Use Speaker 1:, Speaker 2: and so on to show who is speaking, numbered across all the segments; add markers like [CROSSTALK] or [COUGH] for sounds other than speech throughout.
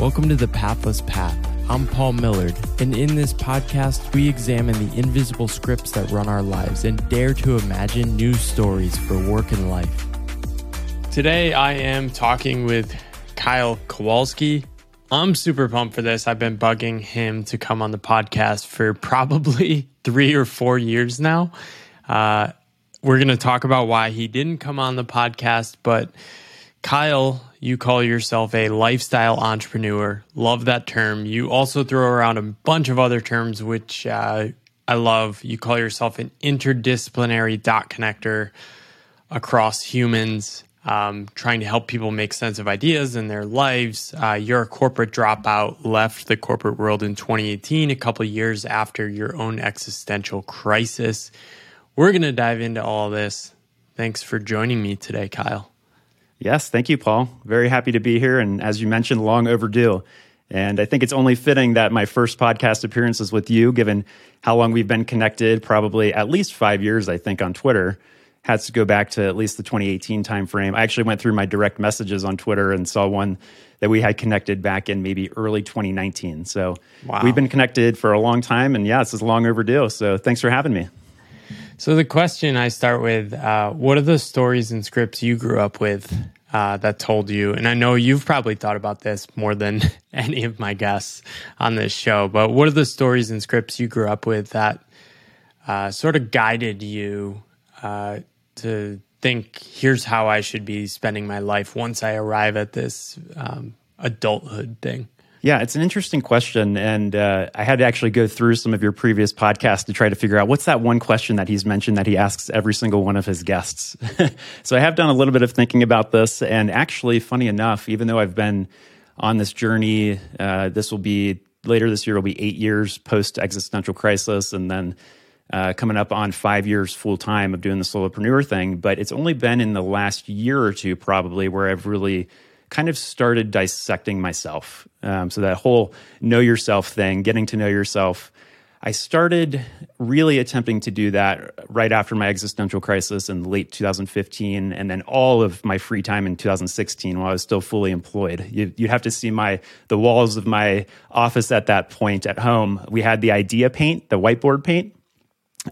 Speaker 1: Welcome to the Pathless Path. I'm Paul Millerd, and in this podcast, we examine the invisible scripts that run our lives and dare to imagine new stories for work and life. Today, I am talking with Kyle Kowalski. I'm super pumped for this. I've been bugging him to come on the podcast for probably [LAUGHS] three or four years now. Uh, we're going to talk about why he didn't come on the podcast, but Kyle, you call yourself a lifestyle entrepreneur. Love that term. You also throw around a bunch of other terms, which uh, I love. You call yourself an interdisciplinary dot connector across humans, um, trying to help people make sense of ideas in their lives. Uh, you're a corporate dropout, left the corporate world in 2018, a couple years after your own existential crisis. We're going to dive into all this. Thanks for joining me today, Kyle.
Speaker 2: Yes, thank you, Paul. Very happy to be here. And as you mentioned, long overdue. And I think it's only fitting that my first podcast appearance is with you, given how long we've been connected, probably at least five years, I think, on Twitter. Has to go back to at least the 2018 timeframe. I actually went through my direct messages on Twitter and saw one that we had connected back in maybe early 2019. So wow. we've been connected for a long time. And yeah, this is long overdue. So thanks for having me.
Speaker 1: So the question I start with: uh, What are the stories and scripts you grew up with uh, that told you? And I know you've probably thought about this more than [LAUGHS] any of my guests on this show. But what are the stories and scripts you grew up with that uh, sort of guided you uh, to think, "Here's how I should be spending my life once I arrive at this um, adulthood thing"?
Speaker 2: Yeah, it's an interesting question. And uh, I had to actually go through some of your previous podcasts to try to figure out what's that one question that he's mentioned that he asks every single one of his guests. [LAUGHS] so I have done a little bit of thinking about this. And actually, funny enough, even though I've been on this journey, uh, this will be later this year, will be eight years post existential crisis. And then uh, coming up on five years full time of doing the solopreneur thing. But it's only been in the last year or two, probably, where I've really kind of started dissecting myself. Um, so that whole know yourself thing, getting to know yourself. I started really attempting to do that right after my existential crisis in late 2015, and then all of my free time in 2016 while I was still fully employed. You, would have to see my the walls of my office at that point at home. We had the idea paint, the whiteboard paint,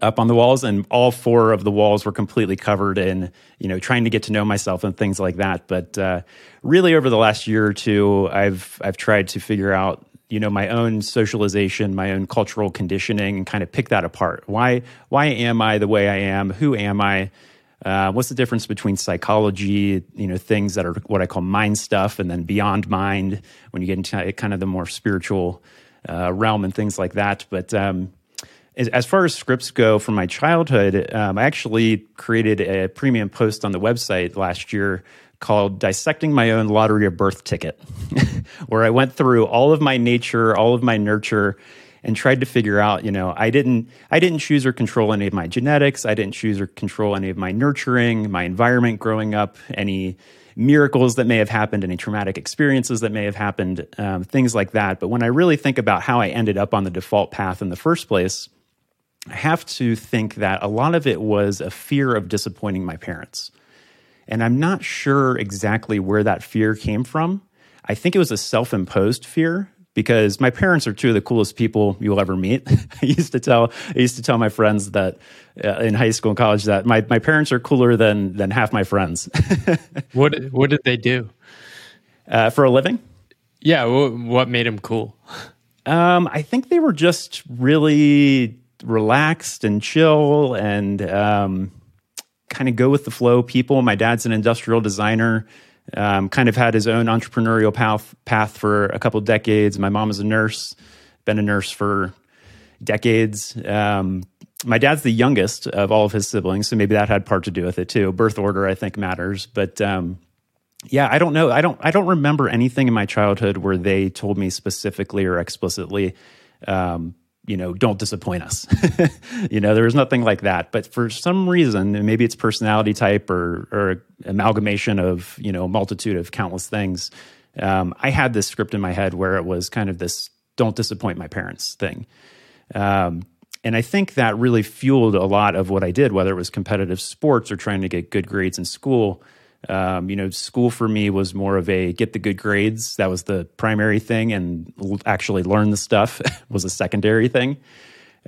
Speaker 2: up on the walls and all four of the walls were completely covered in you know trying to get to know myself and things like that. But uh, really over the last year or two i've i've tried to figure out you know my own socialization my own cultural conditioning and kind of pick that apart. Why why am i the way i am? Who am i? Uh, what's the difference between psychology you know things that are what i call mind stuff and then beyond mind when you get into kind of the more spiritual uh, realm and things like that? But um, as far as scripts go from my childhood, um, I actually created a premium post on the website last year called Dissecting My Own Lottery of Birth Ticket, [LAUGHS] where I went through all of my nature, all of my nurture, and tried to figure out, you know, I didn't I didn't choose or control any of my genetics, I didn't choose or control any of my nurturing, my environment growing up, any miracles that may have happened, any traumatic experiences that may have happened, um, things like that. But when I really think about how I ended up on the default path in the first place, I have to think that a lot of it was a fear of disappointing my parents. And I'm not sure exactly where that fear came from. I think it was a self imposed fear because my parents are two of the coolest people you'll ever meet. [LAUGHS] I used to tell I used to tell my friends that uh, in high school and college that my, my parents are cooler than than half my friends. [LAUGHS]
Speaker 1: what what did they do
Speaker 2: uh, for a living?
Speaker 1: Yeah, what made them cool?
Speaker 2: Um, I think they were just really relaxed and chill and um, kind of go with the flow people. My dad's an industrial designer, um, kind of had his own entrepreneurial path, path for a couple decades. My mom is a nurse, been a nurse for decades. Um, my dad's the youngest of all of his siblings, so maybe that had part to do with it too. Birth order, I think, matters, but um, yeah, I don't know. I don't. I don't remember anything in my childhood where they told me specifically or explicitly um, you know, don't disappoint us. [LAUGHS] you know, there was nothing like that. But for some reason, maybe it's personality type or, or amalgamation of, you know, multitude of countless things. Um, I had this script in my head where it was kind of this don't disappoint my parents thing. Um, and I think that really fueled a lot of what I did, whether it was competitive sports or trying to get good grades in school. Um, you know, school for me was more of a get the good grades. That was the primary thing, and actually learn the stuff [LAUGHS] was a secondary thing.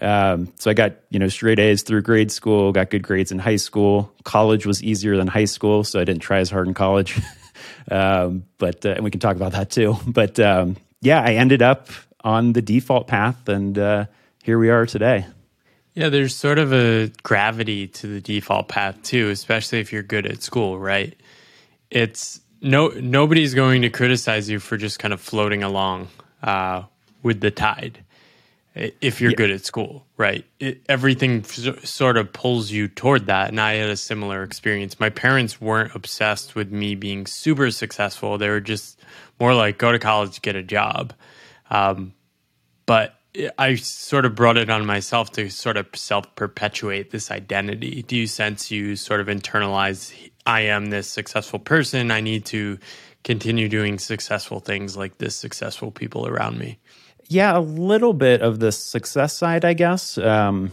Speaker 2: Um, so I got you know straight A's through grade school, got good grades in high school. College was easier than high school, so I didn't try as hard in college. [LAUGHS] um, but uh, and we can talk about that too. [LAUGHS] But um, yeah, I ended up on the default path, and uh, here we are today.
Speaker 1: Yeah, there's sort of a gravity to the default path too, especially if you're good at school, right? It's no nobody's going to criticize you for just kind of floating along uh, with the tide if you're yeah. good at school, right? It, everything f- sort of pulls you toward that. And I had a similar experience. My parents weren't obsessed with me being super successful. They were just more like go to college, get a job. Um, but I sort of brought it on myself to sort of self perpetuate this identity. Do you sense you sort of internalize, I am this successful person. I need to continue doing successful things like this successful people around me?
Speaker 2: Yeah, a little bit of the success side, I guess. Um,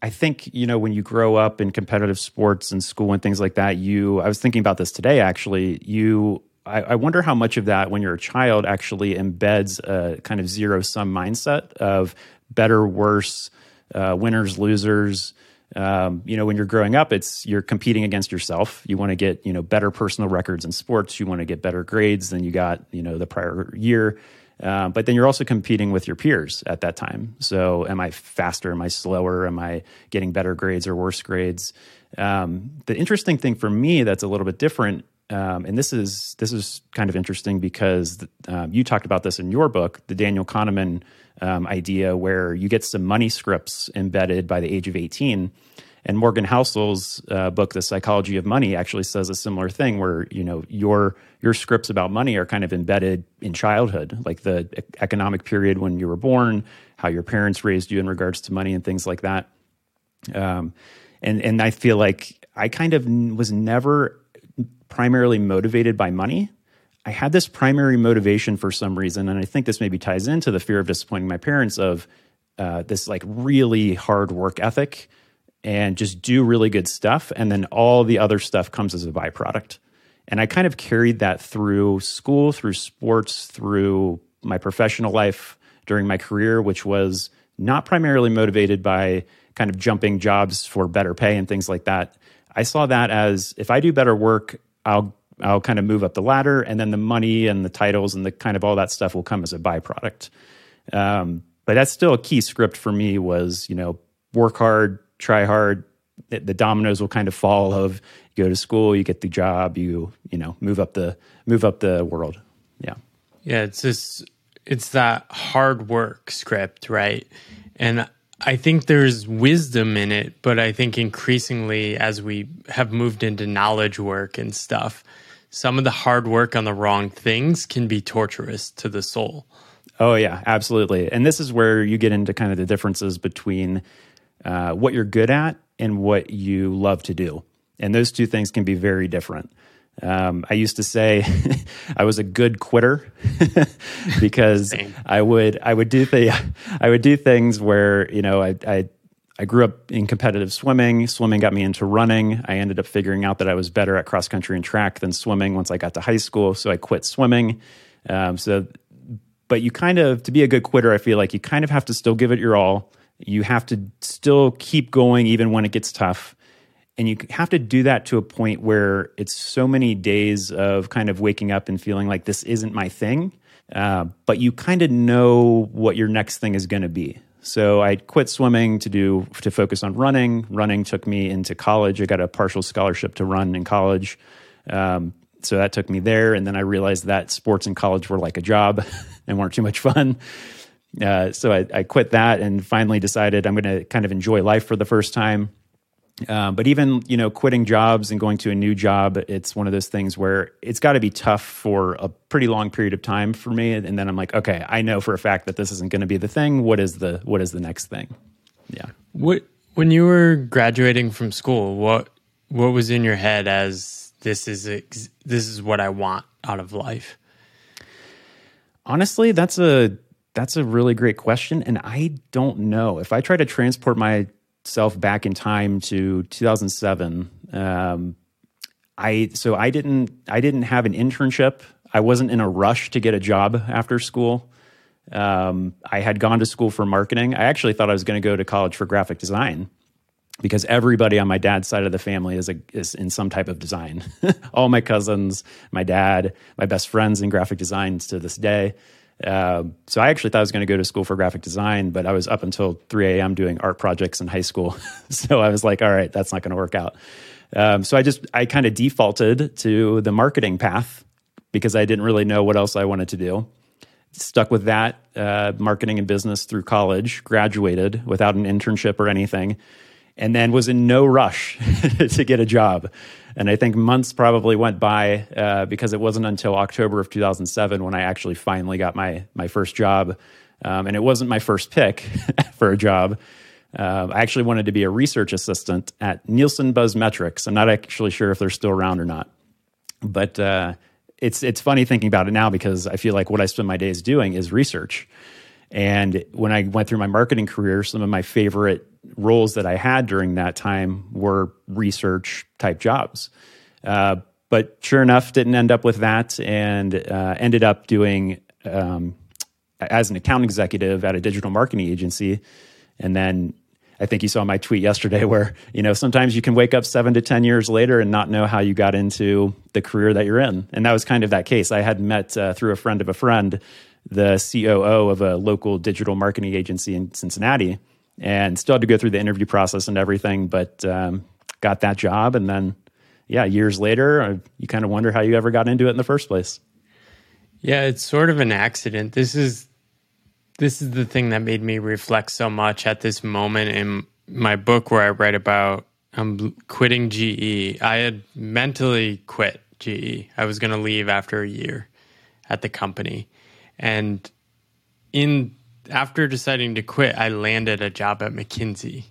Speaker 2: I think you know when you grow up in competitive sports and school and things like that. You, I was thinking about this today. Actually, you, I, I wonder how much of that when you're a child actually embeds a kind of zero sum mindset of better, worse, uh, winners, losers. Um, you know, when you're growing up, it's you're competing against yourself. You want to get you know better personal records in sports. You want to get better grades than you got you know the prior year. Uh, but then you're also competing with your peers at that time. So, am I faster? Am I slower? Am I getting better grades or worse grades? Um, the interesting thing for me that's a little bit different, um, and this is this is kind of interesting because um, you talked about this in your book, the Daniel Kahneman um, idea, where you get some money scripts embedded by the age of 18 and Morgan Housel's uh, book, The Psychology of Money, actually says a similar thing, where you know your your scripts about money are kind of embedded in childhood, like the economic period when you were born, how your parents raised you in regards to money and things like that. Um, and and I feel like I kind of was never primarily motivated by money. I had this primary motivation for some reason, and I think this maybe ties into the fear of disappointing my parents of uh, this like really hard work ethic and just do really good stuff. And then all the other stuff comes as a byproduct. And I kind of carried that through school, through sports, through my professional life during my career, which was not primarily motivated by kind of jumping jobs for better pay and things like that. I saw that as if I do better work, I'll I'll kind of move up the ladder, and then the money and the titles and the kind of all that stuff will come as a byproduct. Um, but that's still a key script for me was you know work hard, try hard, the dominoes will kind of fall of you go to school, you get the job, you you know move up the move up the world. Yeah,
Speaker 1: yeah. It's just it's that hard work script, right? And I think there's wisdom in it, but I think increasingly as we have moved into knowledge work and stuff, some of the hard work on the wrong things can be torturous to the soul.
Speaker 2: Oh yeah, absolutely. And this is where you get into kind of the differences between uh, what you're good at and what you love to do. And those two things can be very different. Um, I used to say [LAUGHS] I was a good quitter [LAUGHS] because Same. I would I would do the [LAUGHS] I would do things where you know I, I I grew up in competitive swimming. Swimming got me into running. I ended up figuring out that I was better at cross country and track than swimming once I got to high school. So I quit swimming. Um, so, but you kind of to be a good quitter, I feel like you kind of have to still give it your all. You have to still keep going even when it gets tough. And you have to do that to a point where it's so many days of kind of waking up and feeling like this isn't my thing. Uh, but you kind of know what your next thing is going to be. So I quit swimming to do to focus on running. Running took me into college. I got a partial scholarship to run in college. Um, so that took me there, and then I realized that sports in college were like a job [LAUGHS] and weren't too much fun. Uh, so I, I, quit that and finally decided I'm going to kind of enjoy life for the first time. Uh, but even you know, quitting jobs and going to a new job, it's one of those things where it's got to be tough for a pretty long period of time for me. And then I'm like, okay, I know for a fact that this isn't going to be the thing. What is the what is the next thing? Yeah.
Speaker 1: What when you were graduating from school, what what was in your head as this is this is what I want out of life?
Speaker 2: Honestly, that's a that's a really great question. And I don't know. If I try to transport myself back in time to 2007, um, I so I didn't I didn't have an internship. I wasn't in a rush to get a job after school. Um, I had gone to school for marketing. I actually thought I was going to go to college for graphic design because everybody on my dad's side of the family is a, is in some type of design. [LAUGHS] All my cousins, my dad, my best friends in graphic designs to this day. Uh, so I actually thought I was going to go to school for graphic design, but I was up until 3 a.m. doing art projects in high school. [LAUGHS] so I was like, all right, that's not going to work out. Um, so I just I kind of defaulted to the marketing path because I didn't really know what else I wanted to do. Stuck with that uh, marketing and business through college, graduated without an internship or anything, and then was in no rush [LAUGHS] to get a job. And I think months probably went by uh, because it wasn't until October of 2007 when I actually finally got my my first job. Um, and it wasn't my first pick [LAUGHS] for a job. Uh, I actually wanted to be a research assistant at Nielsen Buzzmetrics. I'm not actually sure if they're still around or not, but uh, it's it's funny thinking about it now because I feel like what I spend my days doing is research. And when I went through my marketing career, some of my favorite roles that I had during that time were research type jobs. Uh, but sure enough, didn't end up with that, and uh, ended up doing um, as an account executive at a digital marketing agency, and then I think you saw my tweet yesterday [LAUGHS] where, you know, sometimes you can wake up seven to 10 years later and not know how you got into the career that you're in. And that was kind of that case. I had met uh, through a friend of a friend the COO of a local digital marketing agency in Cincinnati and still had to go through the interview process and everything, but um, got that job. And then, yeah, years later, you kind of wonder how you ever got into it in the first place.
Speaker 1: Yeah, it's sort of an accident. This is this is the thing that made me reflect so much at this moment in my book where I write about um, quitting GE. I had mentally quit GE. I was going to leave after a year at the company. And in after deciding to quit, I landed a job at McKinsey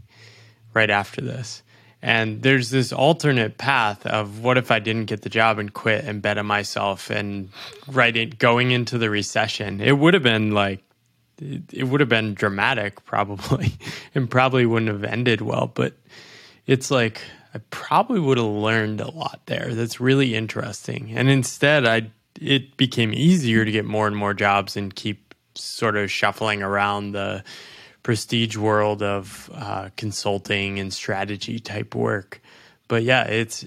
Speaker 1: right after this. And there's this alternate path of what if I didn't get the job and quit and bet on myself and right in, going into the recession. It would have been like it, it would have been dramatic probably [LAUGHS] and probably wouldn't have ended well but it's like i probably would have learned a lot there that's really interesting and instead i it became easier to get more and more jobs and keep sort of shuffling around the prestige world of uh, consulting and strategy type work but yeah it's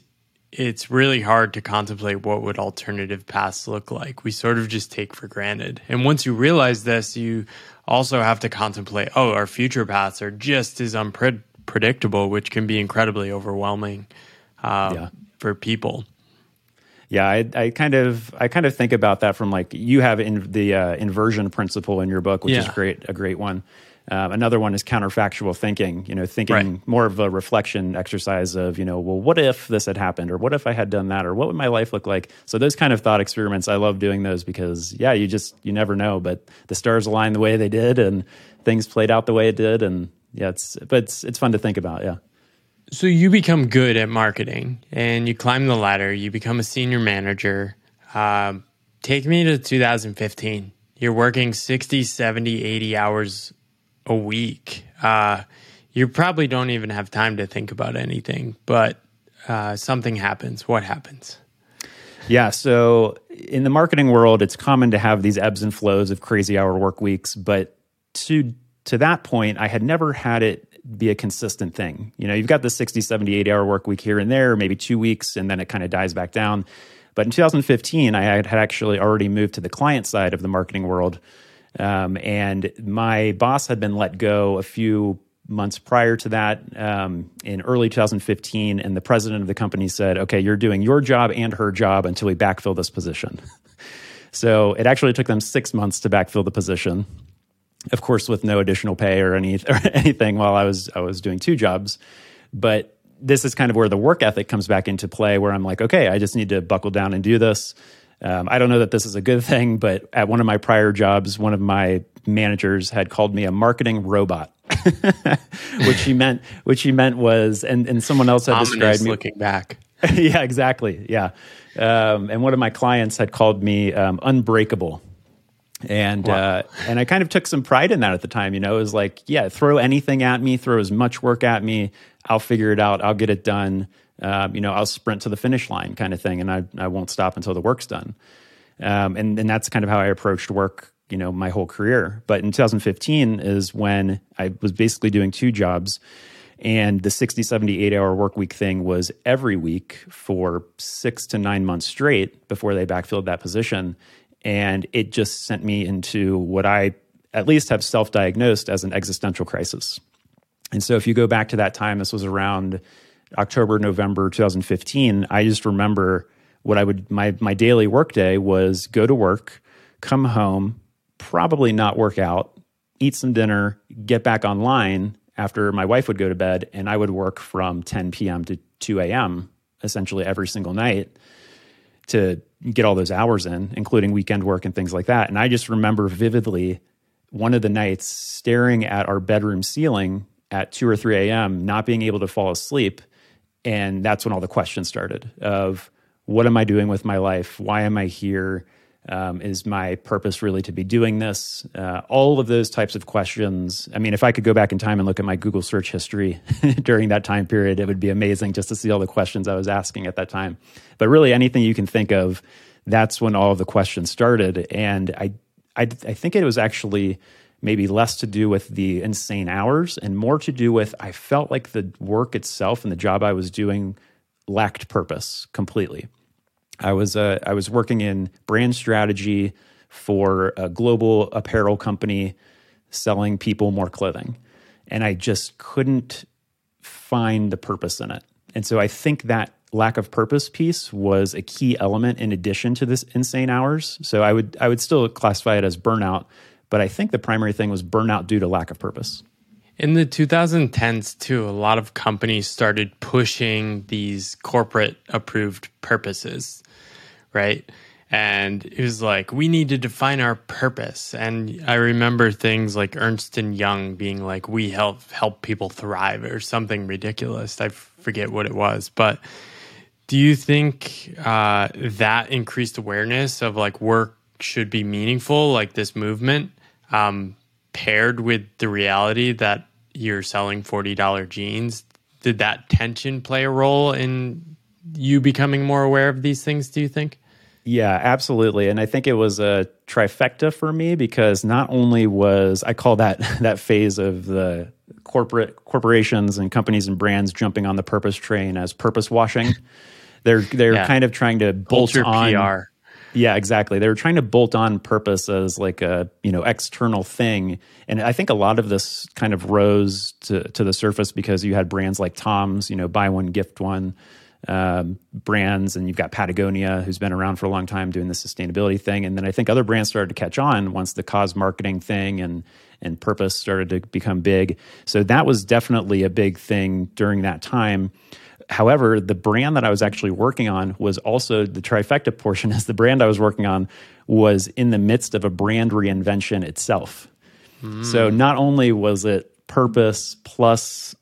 Speaker 1: it's really hard to contemplate what would alternative paths look like. We sort of just take for granted. And once you realize this, you also have to contemplate, oh, our future paths are just as unpredictable, which can be incredibly overwhelming uh, yeah. for people.
Speaker 2: Yeah, I, I, kind of I kind of think about that from like you have in the uh, inversion principle in your book, which yeah. is great, a great one. Um, another one is counterfactual thinking, you know, thinking right. more of a reflection exercise of, you know, well, what if this had happened or what if I had done that or what would my life look like? So those kind of thought experiments, I love doing those because, yeah, you just, you never know, but the stars aligned the way they did and things played out the way it did. And yeah, it's, but it's, it's fun to think about. Yeah.
Speaker 1: So you become good at marketing and you climb the ladder, you become a senior manager. Um, take me to 2015. You're working 60, 70, 80 hours a week. Uh, you probably don't even have time to think about anything, but uh, something happens. What happens?
Speaker 2: Yeah. So in the marketing world, it's common to have these ebbs and flows of crazy hour work weeks. But to to that point, I had never had it be a consistent thing. You know, you've got the 60, 70, 80 hour work week here and there, maybe two weeks, and then it kind of dies back down. But in 2015, I had actually already moved to the client side of the marketing world um, and my boss had been let go a few months prior to that um, in early 2015. And the president of the company said, okay, you're doing your job and her job until we backfill this position. [LAUGHS] so it actually took them six months to backfill the position. Of course, with no additional pay or, any, or [LAUGHS] anything while I was, I was doing two jobs. But this is kind of where the work ethic comes back into play, where I'm like, okay, I just need to buckle down and do this. Um, I don't know that this is a good thing, but at one of my prior jobs, one of my managers had called me a marketing robot, [LAUGHS] which he meant, which he meant was, and, and someone else had
Speaker 1: Ominous
Speaker 2: described me
Speaker 1: looking back. [LAUGHS]
Speaker 2: yeah, exactly. Yeah. Um, and one of my clients had called me um, unbreakable. And wow. uh, and I kind of took some pride in that at the time. You know, it was like, yeah, throw anything at me, throw as much work at me, I'll figure it out, I'll get it done. Um, you know, I'll sprint to the finish line kind of thing, and I, I won't stop until the work's done. Um, and, and that's kind of how I approached work, you know, my whole career. But in 2015 is when I was basically doing two jobs. And the 60, 70, eight hour work week thing was every week for six to nine months straight before they backfilled that position. And it just sent me into what I at least have self diagnosed as an existential crisis. And so if you go back to that time, this was around October, November 2015, I just remember what I would my my daily workday was go to work, come home, probably not work out, eat some dinner, get back online after my wife would go to bed, and I would work from 10 p.m. to 2 a.m. essentially every single night to get all those hours in, including weekend work and things like that. And I just remember vividly one of the nights staring at our bedroom ceiling at 2 or 3 a.m., not being able to fall asleep. And that's when all the questions started of what am I doing with my life? Why am I here? Um, is my purpose really to be doing this? Uh, all of those types of questions. I mean, if I could go back in time and look at my Google search history [LAUGHS] during that time period, it would be amazing just to see all the questions I was asking at that time. But really, anything you can think of, that's when all of the questions started. And I, I, I think it was actually maybe less to do with the insane hours and more to do with I felt like the work itself and the job I was doing lacked purpose completely. I was uh, I was working in brand strategy for a global apparel company selling people more clothing, and I just couldn't find the purpose in it. And so I think that lack of purpose piece was a key element in addition to this insane hours. So I would I would still classify it as burnout, but I think the primary thing was burnout due to lack of purpose.
Speaker 1: In the 2010s, too, a lot of companies started pushing these corporate approved purposes, right? And it was like, we need to define our purpose. And I remember things like Ernst and Young being like, we help help people thrive or something ridiculous. I forget what it was. But do you think uh, that increased awareness of like work should be meaningful, like this movement? Um, paired with the reality that you're selling $40 jeans, did that tension play a role in you becoming more aware of these things, do you think?
Speaker 2: Yeah, absolutely. And I think it was a trifecta for me because not only was I call that [LAUGHS] that phase of the corporate corporations and companies and brands jumping on the purpose train as purpose washing. [LAUGHS] they're they're yeah. kind of trying to bolt
Speaker 1: Culture
Speaker 2: on
Speaker 1: PR.
Speaker 2: Yeah, exactly. They were trying to bolt on purpose as like a you know external thing, and I think a lot of this kind of rose to to the surface because you had brands like Tom's, you know, buy one gift one um, brands, and you've got Patagonia, who's been around for a long time doing the sustainability thing, and then I think other brands started to catch on once the cause marketing thing and and purpose started to become big. So that was definitely a big thing during that time. However, the brand that I was actually working on was also the trifecta portion, [LAUGHS] as the brand I was working on was in the midst of a brand reinvention itself. Mm. So not only was it purpose plus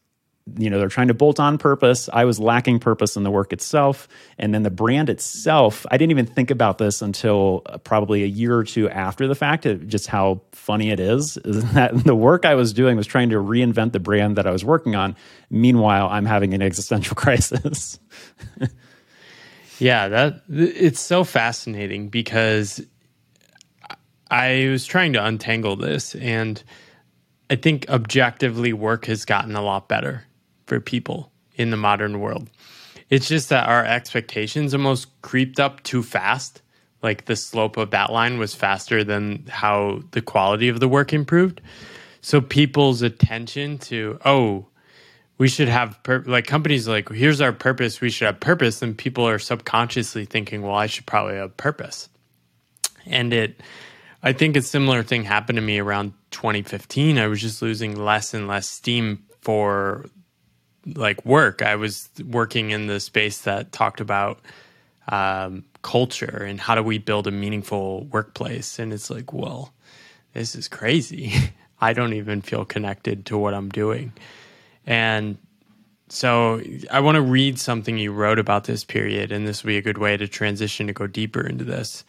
Speaker 2: you know they're trying to bolt on purpose. I was lacking purpose in the work itself. And then the brand itself i didn't even think about this until uh, probably a year or two after the fact just how funny it is is [LAUGHS] that the work i was doing was trying to reinvent the brand that i was working on. Meanwhile i'm having an existential [LAUGHS] crisis.
Speaker 1: Yeah that it's so fascinating because i was trying to untangle this and I think objectively work has gotten a lot better for people in the modern world. It's just that our expectations almost creeped up too fast. Like the slope of that line was faster than how the quality of the work improved. So people's attention to, oh, we should have pur- like companies like here's our purpose we should have purpose and people are subconsciously thinking well i should probably have purpose and it i think a similar thing happened to me around 2015 i was just losing less and less steam for like work. I was working in the space that talked about um, culture and how do we build a meaningful workplace. And it's like, well, this is crazy. [LAUGHS] I don't even feel connected to what I'm doing. And so I want to read something you wrote about this period, and this will be a good way to transition to go deeper into this.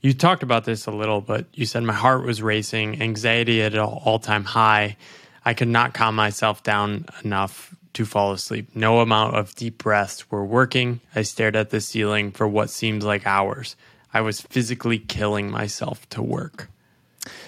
Speaker 1: You talked about this a little, but you said my heart was racing, anxiety at an all time high. I could not calm myself down enough to fall asleep. No amount of deep breaths were working. I stared at the ceiling for what seemed like hours. I was physically killing myself to work.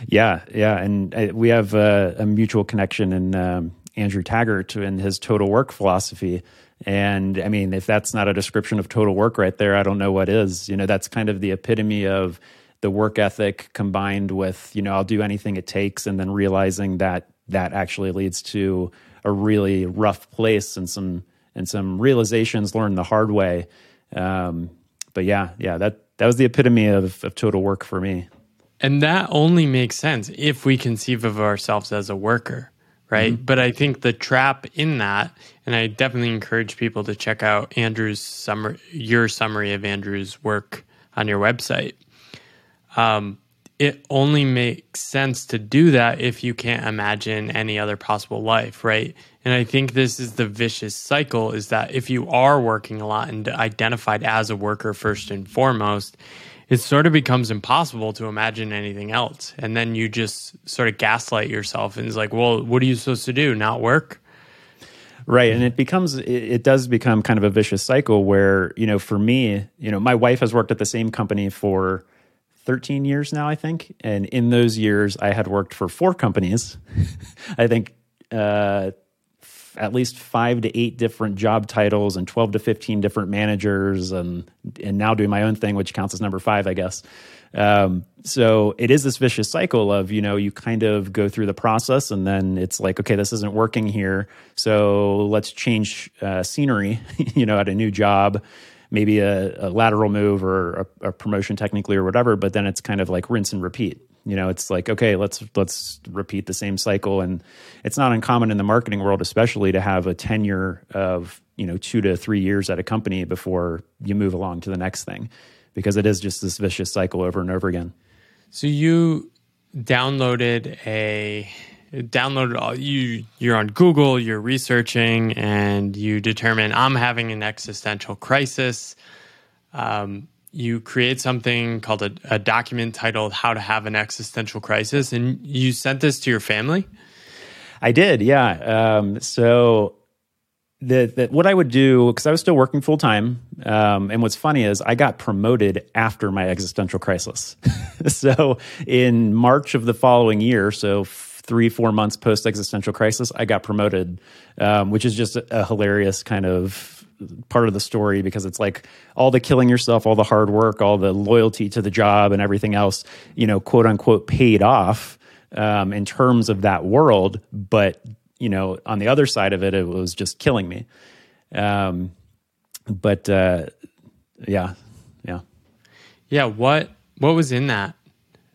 Speaker 2: Yeah, yeah, and uh, we have uh, a mutual connection in um, Andrew Taggart and his total work philosophy. And I mean, if that's not a description of total work right there, I don't know what is. You know, that's kind of the epitome of the work ethic combined with, you know, I'll do anything it takes, and then realizing that that actually leads to a really rough place and some and some realizations learned the hard way. Um, but yeah, yeah, that that was the epitome of, of total work for me.
Speaker 1: And that only makes sense if we conceive of ourselves as a worker, right? Mm-hmm. But I think the trap in that, and I definitely encourage people to check out Andrew's summary, your summary of Andrew's work on your website. Um, it only makes sense to do that if you can't imagine any other possible life, right? And I think this is the vicious cycle is that if you are working a lot and identified as a worker first and foremost, it sort of becomes impossible to imagine anything else. And then you just sort of gaslight yourself and it's like, well, what are you supposed to do? Not work?
Speaker 2: Right. And it becomes, it, does become kind of a vicious cycle where, you know, for me, you know, my wife has worked at the same company for 13 years now, I think. And in those years, I had worked for four companies. [LAUGHS] I think uh, at least five to eight different job titles and 12 to 15 different managers, and, and now doing my own thing, which counts as number five, I guess. Um, so it is this vicious cycle of, you know, you kind of go through the process and then it's like, okay, this isn't working here. So let's change uh, scenery, [LAUGHS] you know, at a new job maybe a, a lateral move or a, a, promotion technically or whatever but then it's kind of like rinse and repeat. You know it's like okay let's let's repeat the same cycle. And it's not uncommon in the marketing world especially to have a tenure of you know two to three years at a company before you move along to the next thing because it is just this vicious cycle over and over again.
Speaker 1: So you downloaded a downloaded all you you're on Google, you're researching, and you determine I'm having an existential crisis. Um, you create something called a, a, document titled "How to Have an Existential Crisis," and you sent this to your family.
Speaker 2: I did, yeah. Um, so the, what I would do because I was still working full time, um, and what's funny is I got promoted after my existential crisis. [LAUGHS] so in March of the following year, so three, four months post existential crisis, I got promoted, um, which is just a, hilarious kind of part of the story because it's like all the killing yourself, all the hard work, all the loyalty to the job, and everything else, you know, quote unquote, paid off um, in terms of that world. But you know, on the other side of it, it was just killing me. Um, but uh, yeah, yeah,
Speaker 1: yeah. What what was in that?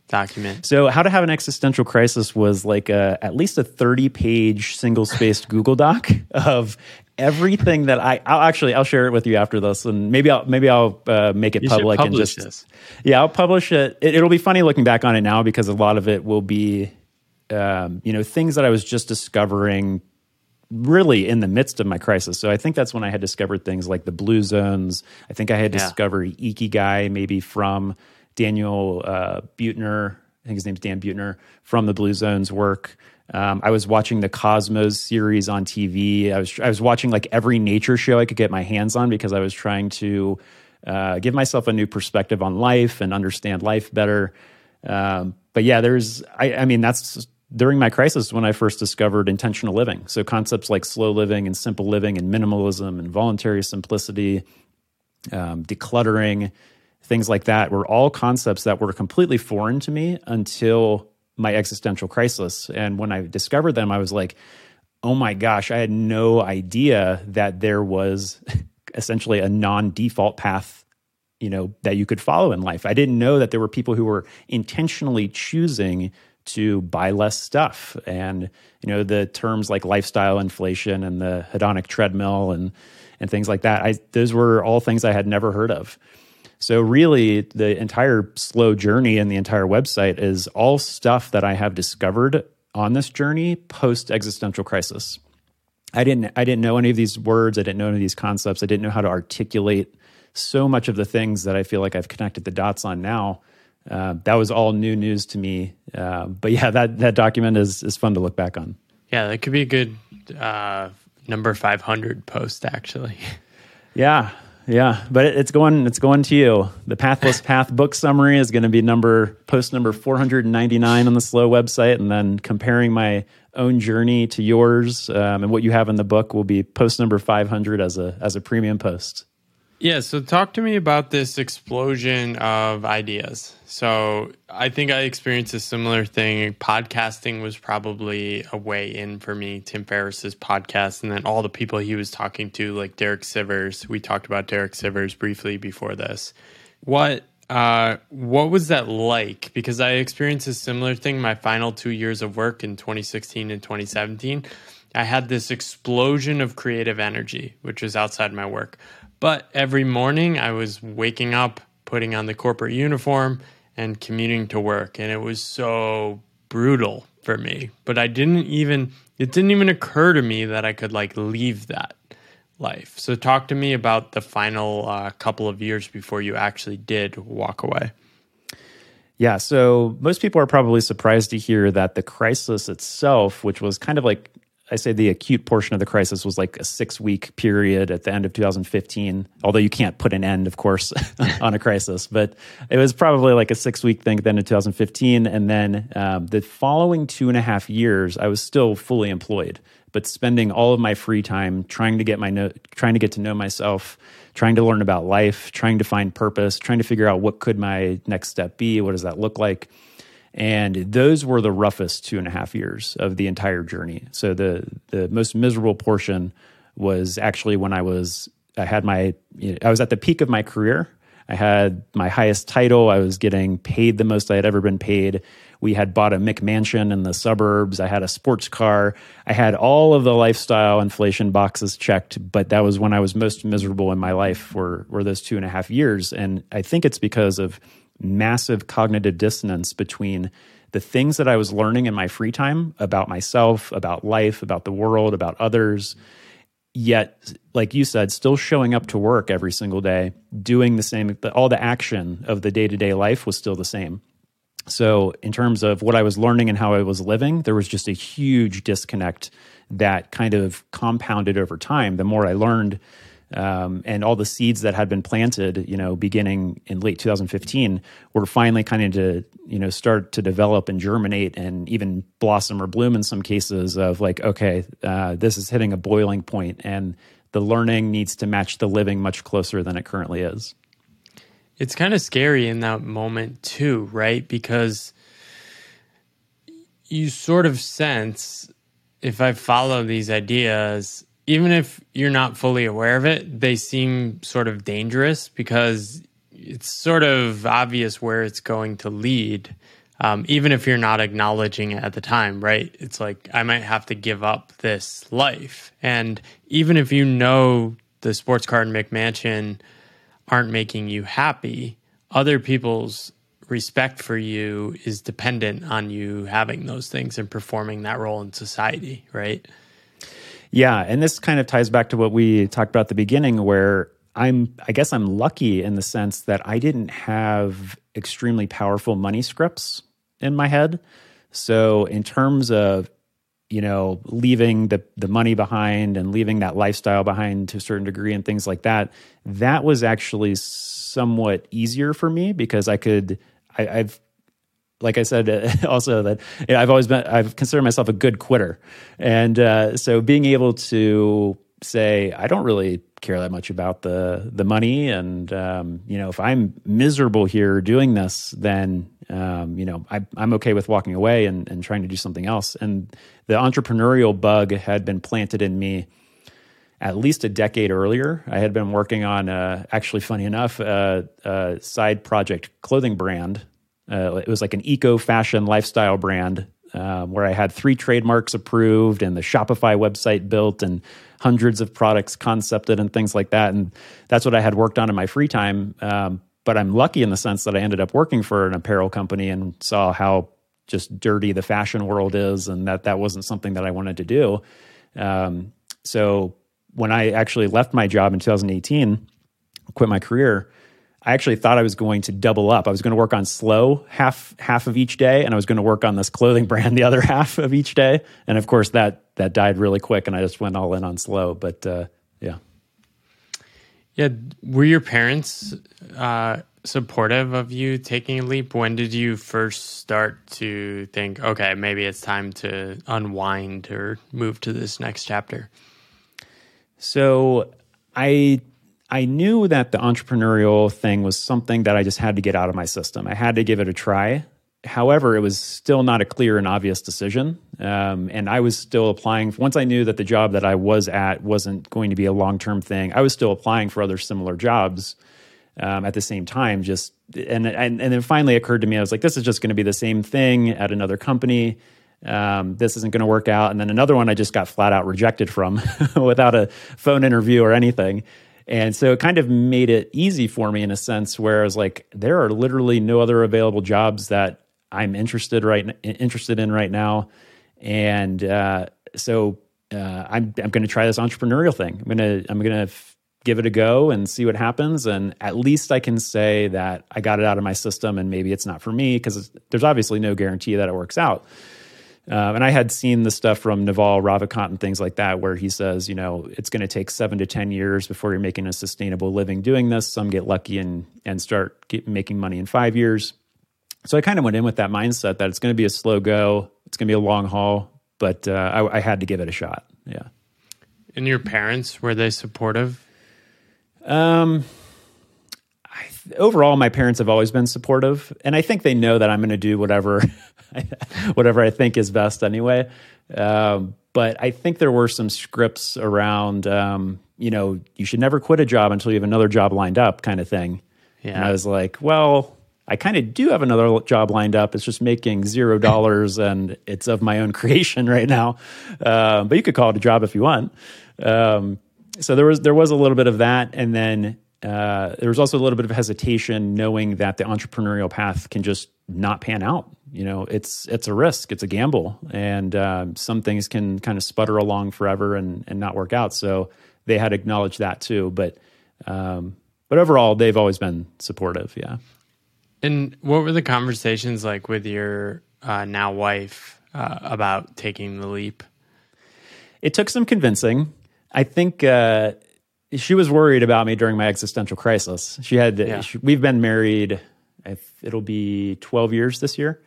Speaker 1: Document.
Speaker 2: So, How to Have an Existential Crisis was like a, at least a 30 page single spaced Google Doc of everything that I I'll actually I'll share it with you after this and maybe I'll maybe I'll uh, make it
Speaker 1: you
Speaker 2: public
Speaker 1: and
Speaker 2: just
Speaker 1: this.
Speaker 2: yeah I'll publish it. it. will be funny looking back on it now because a lot of it will be um, you know things that I was just discovering really in the midst of my crisis. So I think that's when I had discovered things like the blue zones. I think I had yeah. discovered Ikigai maybe from Daniel uh, Buettner, I think his name's Dan Buettner, from the Blue Zones work. Um, I was watching the Cosmos series on TV. I was I was watching like every nature show I could get my hands on because I was trying to uh, give myself a new perspective on life and understand life better. Um, but yeah, there's I, I mean that's during my crisis when I first discovered intentional living. So concepts like slow living and simple living and minimalism and voluntary simplicity, um, decluttering, things like that were all concepts that were completely foreign to me until my existential crisis. And when I discovered them, I was like, oh my gosh, I had no idea that there was [LAUGHS] essentially a non default path you know that you could follow in life. I didn't know that there were people who were intentionally choosing to buy less stuff. And you know the terms like lifestyle inflation and the hedonic treadmill and and things like that i those were all things i had never heard of so, really, the entire slow journey and the entire website is all stuff that I have discovered on this journey post existential crisis. I didn't I didn't know any of these words, I didn't know any of these concepts, I didn't know how to articulate so much of the things that I feel like I've connected the dots on now. Uh, that was all new news to me. Uh, but yeah, that that document is is fun to look back on.
Speaker 1: Yeah, that could be a good uh, number 500 post actually.
Speaker 2: Yeah, yeah, but it, it's going it's going to you. The Pathless [LAUGHS] Path book summary is going to be number post number 499 on the Sloww website, and then comparing my own journey to yours um, and what you have in the book will be post number 500 as a as a premium post.
Speaker 1: Yeah, so talk to me about this explosion of ideas. So I think I experienced a similar thing. Podcasting was probably a way in for me. Tim Ferriss's podcast, and then all the people he was talking to, like Derek Sivers. We talked about Derek Sivers briefly before this. What uh, what was that like? Because I experienced a similar thing my final two years of work in 2016 and 2017. I had this explosion of creative energy, which was outside my work. But every morning I was waking up, putting on the corporate uniform, and commuting to work. And it was so brutal for me. But I didn't even, it didn't even occur to me that I could like leave that life. So talk to me about the final uh, couple of years before you actually did walk away.
Speaker 2: Yeah, so most people are probably surprised to hear that the crisis itself, which was kind of like I say the acute portion of the crisis was like a six week period at the end of 2015. Although you can't put an end, of course, [LAUGHS] on a crisis, but it was probably like a six week thing then in 2015. And then um, the following two and a half years, I was still fully employed, but spending all of my free time trying to get my no- trying to get to know myself, trying to learn about life, trying to find purpose, trying to figure out what could my next step be, what does that look like and those were the roughest two and a half years of the entire journey. So the the most miserable portion was actually when I was I had my you know, I was at the peak of my career. I had my highest title. I was getting paid the most I had ever been paid. We had bought a McMansion in the suburbs. I had a sports car. I had all of the lifestyle inflation boxes checked, but that was when I was most miserable in my life were, were those two and a half years. And I think it's because of massive cognitive dissonance between the things that I was learning in my free time about myself, about life, about the world, about others. Yet, like you said, still showing up to work every single day, doing the same, all the action of the day to day life was still the same. So, in terms of what I was learning and how I was living, there was just a huge disconnect that kind of compounded over time. The more I learned, um, and all the seeds that had been planted, you know, beginning in late 2015, were finally kind of to, you know, start to develop and germinate and even blossom or bloom in some cases of like, okay, uh, this is hitting a boiling point and the learning needs to match the living much closer than it currently is.
Speaker 1: It's kind of scary in that moment too, right? Because you sort of sense if I follow these ideas, even if you're not fully aware of it, they seem sort of dangerous because it's sort of obvious where it's going to lead. Um, even if you're not acknowledging it at the time, right? It's like, I might have to give up this life. And even if you know the sports car and McMansion aren't making you happy, other people's respect for you is dependent on you having those things and performing that role in society, right?
Speaker 2: Yeah, and this kind of ties back to what we talked about at the beginning, where I'm, I guess I'm lucky in the sense that I didn't have extremely powerful money scripts in my head. So, in terms of, you know, leaving the, the money behind and leaving that lifestyle behind to a certain degree and things like that, that was actually somewhat easier for me because I could, I, I've like I said, [LAUGHS] also that you know, I've always been, I've considered myself a good quitter. And uh, so being able to say, I don't really care that much about the, the money. And, um, you know, if I'm miserable here doing this, then, um, you know, I, am okay with walking away and, and trying to do something else. And the entrepreneurial bug had been planted in me at least a decade earlier. I had been working on, uh, actually, funny enough, uh, a side project clothing brand uh, it was like an eco fashion lifestyle brand um, where I had three trademarks approved and the Shopify website built and hundreds of products concepted and things like that. And that's what I had worked on in my free time. Um, but I'm lucky in the sense that I ended up working for an apparel company and saw how just dirty the fashion world is and that that wasn't something that I wanted to do. Um, so when I actually left my job in 2018, quit my career, I actually thought I was going to double up. I was going to work on Sloww half half of each day, and I was going to work on this clothing brand [LAUGHS] the other half of each day. And of course, that that died really quick, and I just went all in on Sloww. But uh, yeah,
Speaker 1: yeah. Were your parents uh, supportive of you taking a leap? When did you first start to think, okay, maybe it's time to unwind or move to this next chapter?
Speaker 2: So I I knew that the entrepreneurial thing was something that I just had to get out of my system. I had to give it a try. However, it was still not a clear and obvious decision. Um, and I was still applying. Once I knew that the job that I was at wasn't going to be a long term thing, I was still applying for other similar jobs um, at the same time. Just and, and and then finally occurred to me, I was like, this is just going to be the same thing at another company. Um, this isn't going to work out. And then another one I just got flat out rejected from [LAUGHS] without a phone interview or anything. And so it kind of made it easy for me in a sense where I was like, there are literally no other available jobs that I'm interested right interested in right now. And uh, so uh, I'm I'm going to try this entrepreneurial thing. I'm to I'm going to give it a go and see what happens. And at least I can say that I got it out of my system and maybe it's not for me because there's obviously no guarantee that it works out. Um, and I had seen the stuff from Naval Ravikant and things like that, where he says, you know, it's going to take seven to ten years before you're making a sustainable living doing this. Some get lucky and and start get, making money in five years. So I kind of went in with that mindset that it's going to be a slow go, it's going to be a long haul, but uh, I, I had to give it a shot. Yeah.
Speaker 1: And your parents were they supportive?
Speaker 2: Um, I, overall, my parents have always been supportive, and I think they know that I'm going to do whatever, [LAUGHS] whatever I think is best anyway. Um, but I think there were some scripts around, um, you know, you should never quit a job until you have another job lined up, kind of thing. Yeah. And I was like, well, I kind of do have another job lined up. It's just making zero [LAUGHS] dollars, and it's of my own [LAUGHS] creation right now. Uh, but you could call it a job if you want. Um, so there was there was a little bit of that, and then uh, there was also a little bit of hesitation, knowing that the entrepreneurial path can just not pan out. You know, it's it's a risk, it's a gamble, and uh, some things can kind of sputter along forever and and not work out. So they had acknowledged that too, but um, but overall, they've always been supportive. Yeah.
Speaker 1: And what were the conversations like with your uh, now wife uh, about taking the leap?
Speaker 2: It took some convincing. I think uh, she was worried about me during my existential crisis. She had, yeah. she, we've been married, it'll be 12 years this year.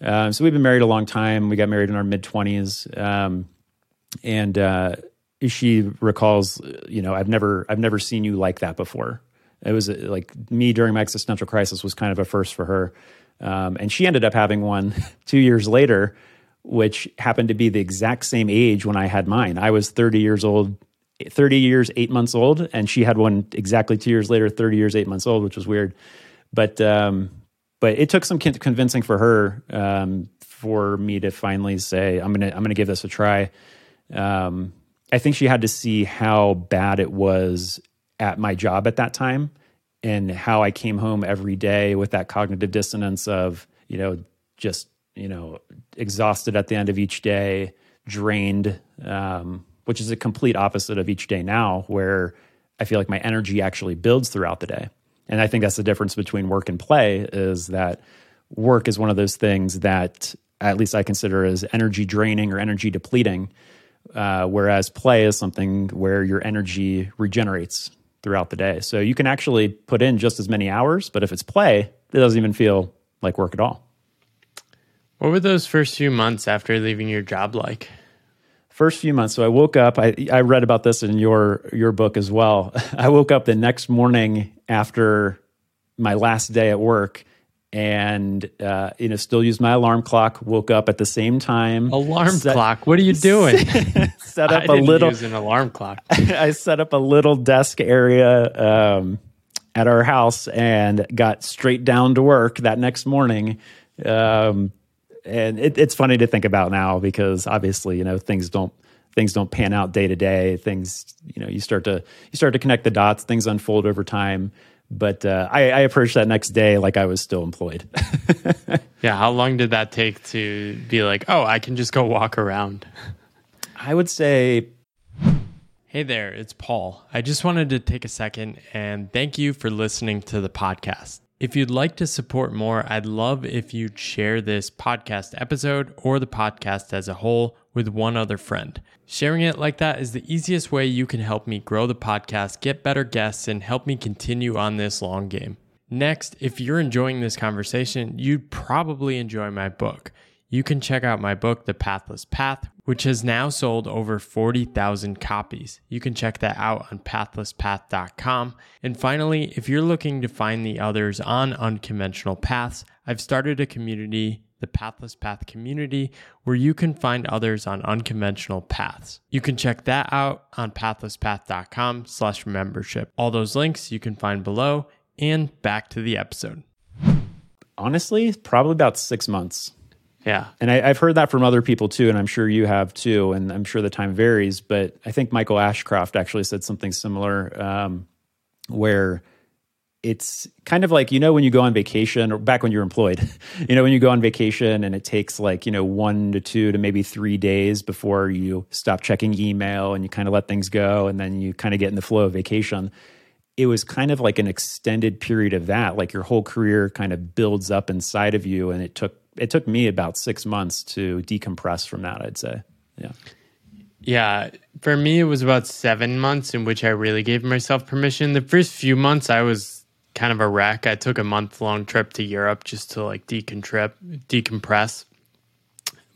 Speaker 2: Um, so we've been married a long time. We got married in our mid 20s. Um, and uh, she recalls, you know, I've never, I've never seen you like that before. It was uh, like me during my existential crisis was kind of a first for her. Um, and she ended up having one [LAUGHS] two years later which happened to be the exact same age when I had mine. I was 30 years old, 30 years, eight months old, and she had one exactly two years later, 30 years, eight months old, which was weird. But, um, but it took some convincing for her um, for me to finally say, I'm to, I'm to give this a try. Um, I think she had to see how bad it was at my job at that time and how I came home every day with that cognitive dissonance of, you know, just you know, exhausted at the end of each day, drained, um, which is a complete opposite of each day now, where I feel like my energy actually builds throughout the day. And I think that's the difference between work and play is that work is one of those things that at least I consider as energy draining or energy depleting, uh, whereas play is something where your energy regenerates throughout the day. So you can actually put in just as many hours, but if it's play, it doesn't even feel like work at all.
Speaker 1: What were those first few months after leaving your job like?
Speaker 2: First few months. So I woke up. I, I read about this in your your book as well. [LAUGHS] I woke up the next morning after my last day at work, and uh, you know, still used my alarm clock. Woke up at the same time.
Speaker 1: Alarm set, clock. What are you [LAUGHS] doing? [LAUGHS]
Speaker 2: set up a little.
Speaker 1: Use an alarm clock.
Speaker 2: I set up a little desk area um, at our house and got straight down to work that next morning. Um, and it, it's funny to think about now because obviously you know things don't things don't pan out day to day things you know you start to you start to connect the dots things unfold over time but uh, I, I approached that next day like I was still employed. [LAUGHS]
Speaker 1: yeah, how long did that take to be like, oh, I can just go walk around?
Speaker 2: I would say
Speaker 1: Hey there, it's Paul. I just wanted to take a second and thank you for listening to the podcast. If you'd like to support more, I'd love if you'd share this podcast episode or the podcast as a whole with one other friend. Sharing it like that is the easiest way you can help me grow the podcast, get better guests, and help me continue on this long game. Next, if you're enjoying this conversation, you'd probably enjoy my book. You can check out my book, The Pathless Path, which has now sold over 40,000 copies. You can check that out on pathlesspath.com. And finally, if you're looking to find the others on unconventional paths, I've started a community, the Pathless Path community, where you can find others on unconventional paths. You can check that out on pathlesspath.com slash membership. All those links you can find below and back to the episode.
Speaker 2: Honestly, probably about six months.
Speaker 1: Yeah.
Speaker 2: And I, have heard that from other people too, and I'm sure you have too. And I'm sure the time varies, but I think Michael Ashcroft actually said something similar, um, where it's kind of like you know when you go on vacation or back when you're employed, [LAUGHS] you know when you go on vacation and it takes like you know one to two to maybe three days before you stop checking email and you kind of let things go, and then you kind of get in the flow of vacation. It was kind of like an extended period of that, like your whole career kind of builds up inside of you, and it took it took me about six months to decompress from that. I'd say, yeah,
Speaker 1: yeah. For me, it was about seven months in which I really gave myself permission. The first few months, I was kind of a wreck. I took a month long trip to Europe just to like decontrip, decompress.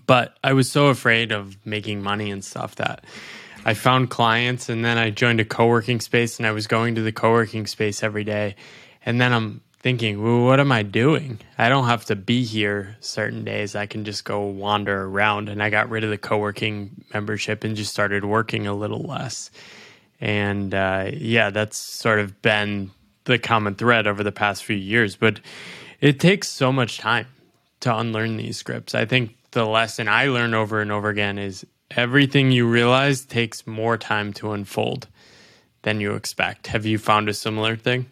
Speaker 1: But I was so afraid of making money and stuff that I found clients and then I joined a co working space and I was going to the co working space every day. And then I'm thinking, well, what am I doing? I don't have to be here certain days. I can just go wander around. And I got rid of the co working membership and just started working a little less. And uh, yeah, that's sort of been the common thread over the past few years. But it takes so much time to unlearn these scripts. I think the lesson I learned over and over again is everything you realize takes more time to unfold than you expect. Have you found a similar thing?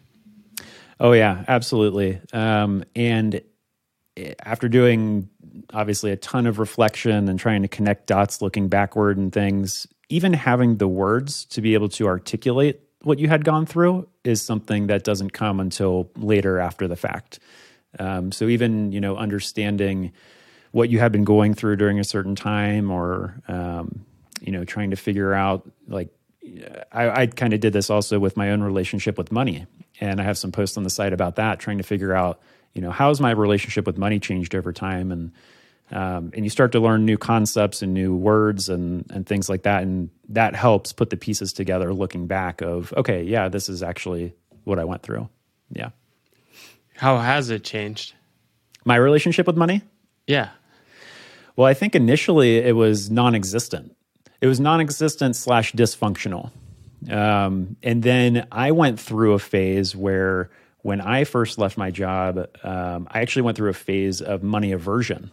Speaker 2: Oh yeah, absolutely. Um, and after doing obviously a ton of reflection and trying to connect dots, looking backward and things, even having the words to be able to articulate what you had gone through is something that doesn't come until later after the fact. Um, so even you know understanding what you had been going through during a certain time, or um, you know trying to figure out like I, I kind of did this also with my own relationship with money and I have some posts on the site about that, trying to figure out, you know, how's my relationship with money changed over time, and um, and you start to learn new concepts and new words and and things like that, and that helps put the pieces together. Looking back, of okay, yeah, this is actually what I went through. Yeah.
Speaker 1: How has it changed?
Speaker 2: My relationship with money?
Speaker 1: Yeah.
Speaker 2: Well, I think initially it was non-existent. It was non-existent slash dysfunctional. Um, and then I went through a phase where when I first left my job, um, I actually went through a phase of money aversion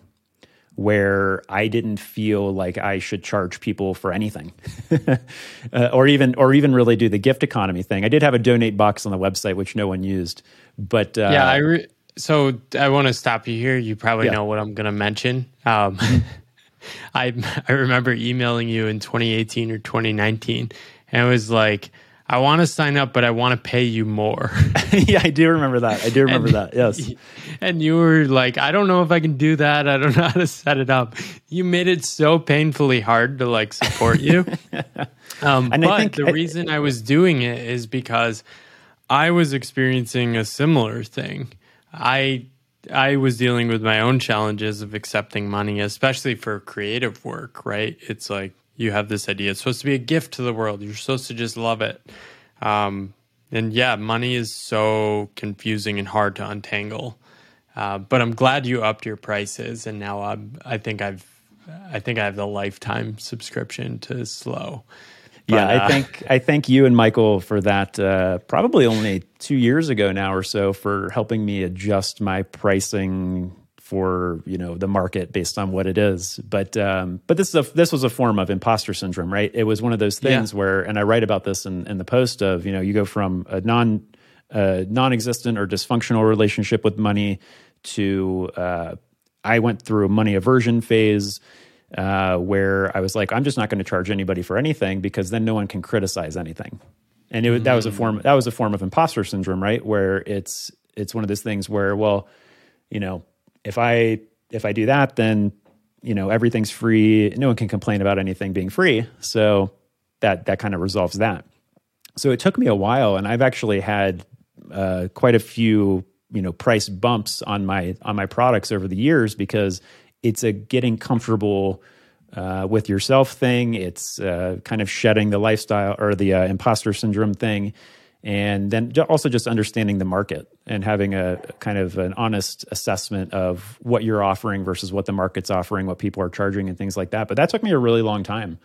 Speaker 2: where I didn't feel like I should charge people for anything, [LAUGHS] uh, or even or even really do the gift economy thing. I did have a donate box on the website, which no one used, but uh,
Speaker 1: yeah, I re- so I want to stop you here. You probably yeah. know what I'm going to mention. Um, [LAUGHS] I I remember emailing you in 2018 or 2019 and it was like, I want to sign up, but I want to pay you more. [LAUGHS]
Speaker 2: yeah, I do remember that. I do remember and, that. Yes. [LAUGHS]
Speaker 1: And you were like, I don't know if I can do that. I don't know how to set it up. You made it so painfully hard to like support you. [LAUGHS] um, and but I think the I, reason I was doing it is because I was experiencing a similar thing. I I was dealing with my own challenges of accepting money, especially for creative work, right? It's like you have this idea. It's supposed to be a gift to the world. You're supposed to just love it. Um, and yeah, money is so confusing and hard to untangle. Uh, but I'm glad you upped your prices, and now I'm, I think I've, I think I have the lifetime subscription to Sloww.
Speaker 2: But, yeah, I uh, think I thank you and Michael for that. Uh, probably only two years ago now or so for helping me adjust my pricing for you know the market based on what it is. But um, but this is a, this was a form of imposter syndrome, right? It was one of those things yeah. where, and I write about this in, in the post of you know you go from a non uh, non-existent or dysfunctional relationship with money to uh, I went through a money aversion phase. uh, where I was like, I'm just not going to charge anybody for anything because then no one can criticize anything. And it, that was a form that was a form of imposter syndrome, right? Where it's it's one of those things where, well, you know, if I if I do that, then you know everything's free. No one can complain about anything being free. So that that kind of resolves that. So it took me a while, and I've actually had uh, quite a few you know price bumps on my on my products over the years because it's a getting comfortable uh, with yourself thing. It's uh, kind of shedding the lifestyle or the uh, imposter syndrome thing, and then also just understanding the market and having a kind of an honest assessment of what you're offering versus what the market's offering, what people are charging, and things like that. But that took me a really long time,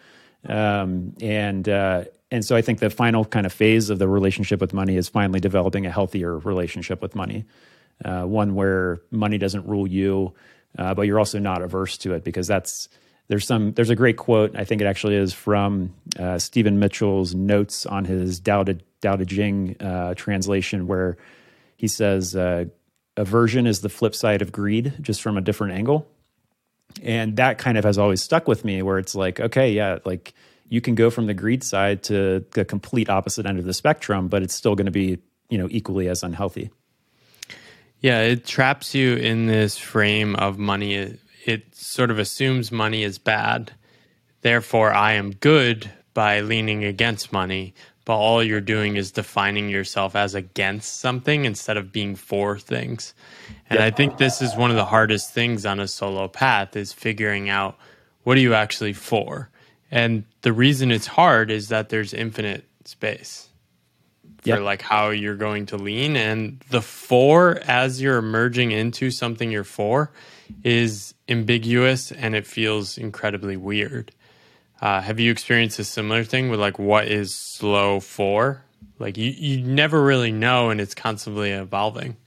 Speaker 2: um, and uh, and so I think the final kind of phase of the relationship with money is finally developing a healthier relationship with money, uh, one where money doesn't rule you, uh, but you're also not averse to it because that's there's some there's a great quote I think it actually is from uh, Stephen Mitchell's notes on his Tao Te, Tao Te Ching uh, translation where he says uh, aversion is the flip side of greed just from a different angle and that kind of has always stuck with me where it's like okay yeah like you can go from the greed side to the complete opposite end of the spectrum, but it's still going to be, you know, equally as unhealthy.
Speaker 1: Yeah, it traps you in this frame of money. It sort of assumes money is bad. Therefore, I am good by leaning against money. But all you're doing is defining yourself as against something instead of being for things. And I think this is one of the hardest things on a solo path is figuring out what are you actually for? And the reason it's hard is that there's infinite space for yep. like how you're going to lean. And the for as you're emerging into something you're for, is ambiguous and it feels incredibly weird. Uh, have you experienced a similar thing with like what is Sloww for? Like you, you never really know and it's constantly evolving.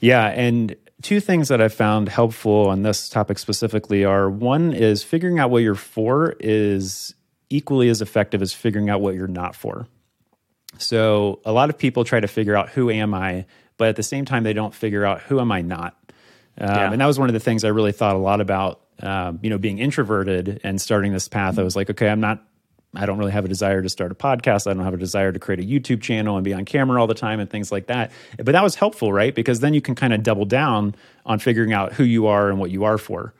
Speaker 2: Yeah. And two things that I've found helpful on this topic specifically are one is figuring out what you're for is equally as effective as figuring out what you're not for. So a lot of people try to figure out who am I, but at the same time they don't figure out who am I not. Um, yeah. And that was one of the things I really thought a lot about. Um, you know, being introverted and starting this path, I was like, okay, I'm not I don't really have a desire to start a podcast. I don't have a desire to create a YouTube channel and be on camera all the time and things like that. But that was helpful, right? Because then you can kind of double down on figuring out who you are and what you are for.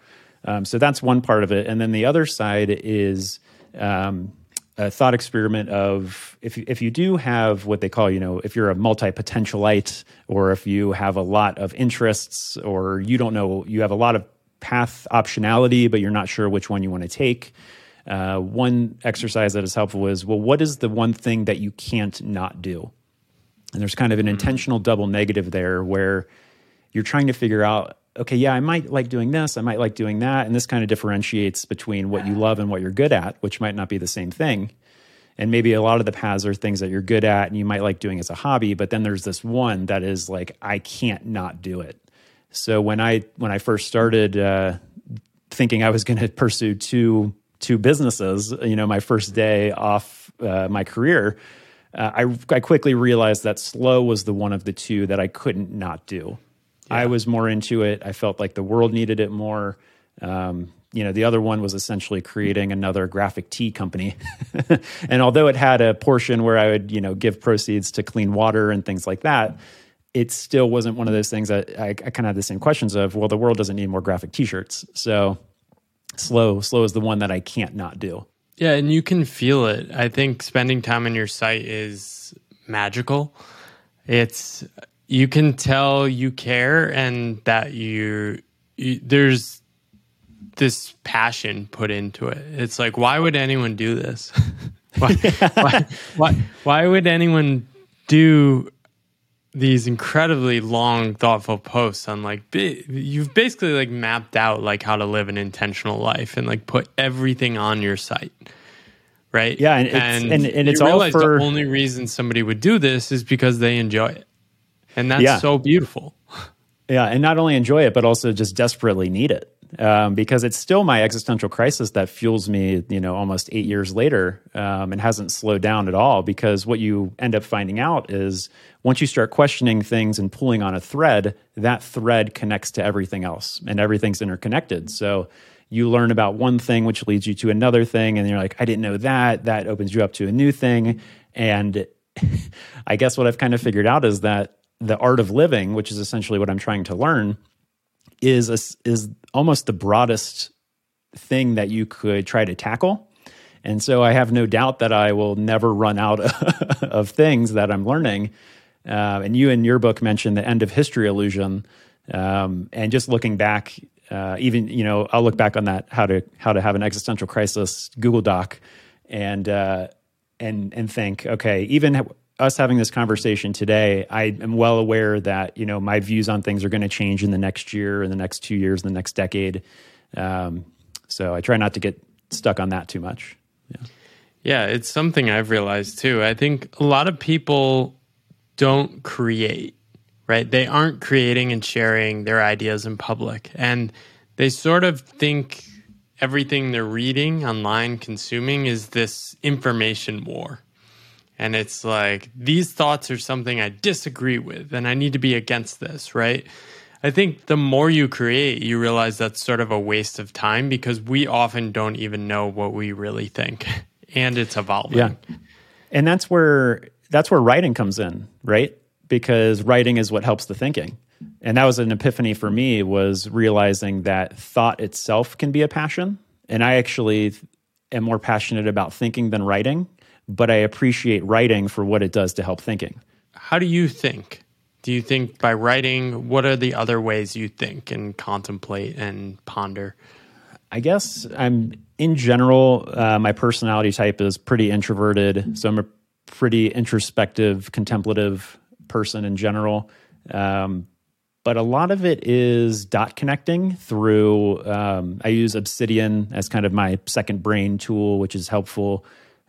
Speaker 2: Um, so that's one part of it. And then the other side is um, a thought experiment of if, if you do have what they call, you know, if you're a multi potentialite or if you have a lot of interests or you don't know, you have a lot of path optionality, but you're not sure which one you want to take uh, one exercise that is helpful is well, what is the one thing that you can't not do? And there's kind of an mm-hmm. intentional double negative there where you're trying to figure out okay, yeah, I might like doing this, I might like doing that. And this kind of differentiates between what you love and what you're good at, which might not be the same thing. And maybe a lot of the paths are things that you're good at and you might like doing as a hobby, but then there's this one that is like, I can't not do it. So when I when I first started uh, thinking I was going [LAUGHS] to pursue two two businesses, you know, my first day off uh, my career, uh, I, I quickly realized that Sloww was the one of the two that I couldn't not do. Yeah. I was more into it. I felt like the world needed it more. Um, you know, the other one was essentially creating another graphic tee company. [LAUGHS] and although it had a portion where I would, you know, give proceeds to clean water and things like that, it still wasn't one of those things that I, I kind of had the same questions of, well, the world doesn't need more graphic t-shirts. So Sloww Sloww is the one that i can't not do.
Speaker 1: Yeah and you can feel it. I think spending time on your site is magical. It's you can tell you care and that you, you there's this passion put into it. It's like why would anyone do this? [LAUGHS] Why, why, why, why would anyone do these incredibly long thoughtful posts on like you've basically like mapped out like how to live an intentional life and like put everything on your site right
Speaker 2: yeah and and, it's, and, and it's all for
Speaker 1: the only reason somebody would do this is because they enjoy it and that's yeah. so beautiful
Speaker 2: yeah and not only enjoy it but also just desperately need it um, because it's still my existential crisis that fuels me, you know, almost eight years later, um, and hasn't slowed down at all. Because what you end up finding out is once you start questioning things and pulling on a thread, that thread connects to everything else, and everything's interconnected. So you learn about one thing, which leads you to another thing, and you're like, I didn't know that. That opens you up to a new thing. And [LAUGHS] I guess what I've kind of figured out is that the art of living, which is essentially what I'm trying to learn, is a, is almost the broadest thing that you could try to tackle. And so I have no doubt that I will never run out [LAUGHS] of things that I'm learning. Uh, and you in your book mentioned the end of history illusion. Um, and just looking back, uh, even you know, I'll look back on that how to how to have an existential crisis Google Doc, and uh, and and think, okay, even us having this conversation today, I am well aware that you know my views on things are going to change in the next year, in the next two years, in the next decade. Um, so I try not to get stuck on that too much.
Speaker 1: Yeah. yeah, it's something I've realized too. I think a lot of people don't create right? They aren't creating and sharing their ideas in public. And they sort of think everything they're reading online, consuming, is this information war. And it's like, these thoughts are something I disagree with, and I need to be against this, right? I think the more you create, you realize that's sort of a waste of time because we often don't even know what we really think, [LAUGHS] and it's evolving.
Speaker 2: Yeah. And that's where that's where writing comes in, right? because writing is what helps the thinking. And that was an epiphany for me was realizing that thought itself can be a passion. And I actually am more passionate about thinking than writing, but I appreciate writing for what it does to help thinking.
Speaker 1: How do you think? Do you think by writing, what are the other ways you think and contemplate and ponder?
Speaker 2: I guess I'm in general, uh, my personality type is pretty introverted. So I'm a pretty introspective, contemplative person in general. Um, but a lot of it is dot connecting through. Um, I use Obsidian as kind of my second brain tool, which is helpful.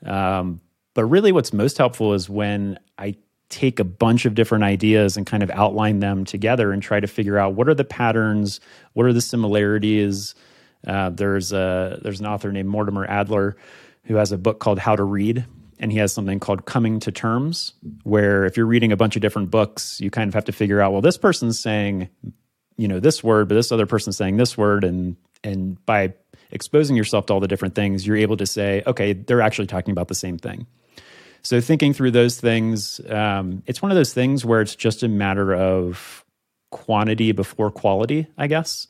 Speaker 2: Um, but really, what's most helpful is when I take a bunch of different ideas and kind of outline them together and try to figure out what are the patterns, what are the similarities. Uh, there's a there's an author named Mortimer Adler who has a book called How to Read, and he has something called coming to terms where if you're reading a bunch of different books you kind of have to figure out well this person's saying you know this word but this other person's saying this word. And and by exposing yourself to all the different things you're able to say okay they're actually talking about the same thing. So thinking through those things um, it's one of those things where it's just a matter of quantity before quality i guess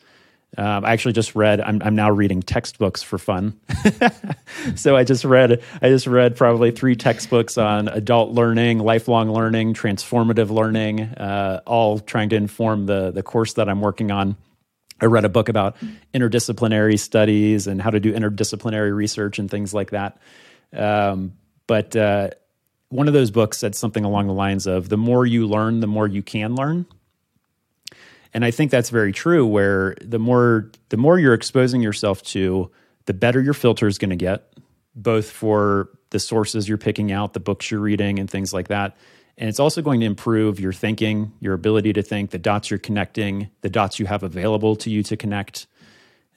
Speaker 2: um, I actually just read. I'm, I'm now reading textbooks for fun. [LAUGHS] so I just read. I just read probably three textbooks on adult learning, lifelong learning, transformative learning, uh, all trying to inform the the course that I'm working on. I read a book about interdisciplinary studies and how to do interdisciplinary research and things like that. Um, but uh, one of those books said something along the lines of: "The more you learn, the more you can learn." And I think that's very true where the more the more you're exposing yourself to, the better your filter is going to get, both for the sources you're picking out, the books you're reading and things like that. And it's also going to improve your thinking, your ability to think, the dots you're connecting, the dots you have available to you to connect.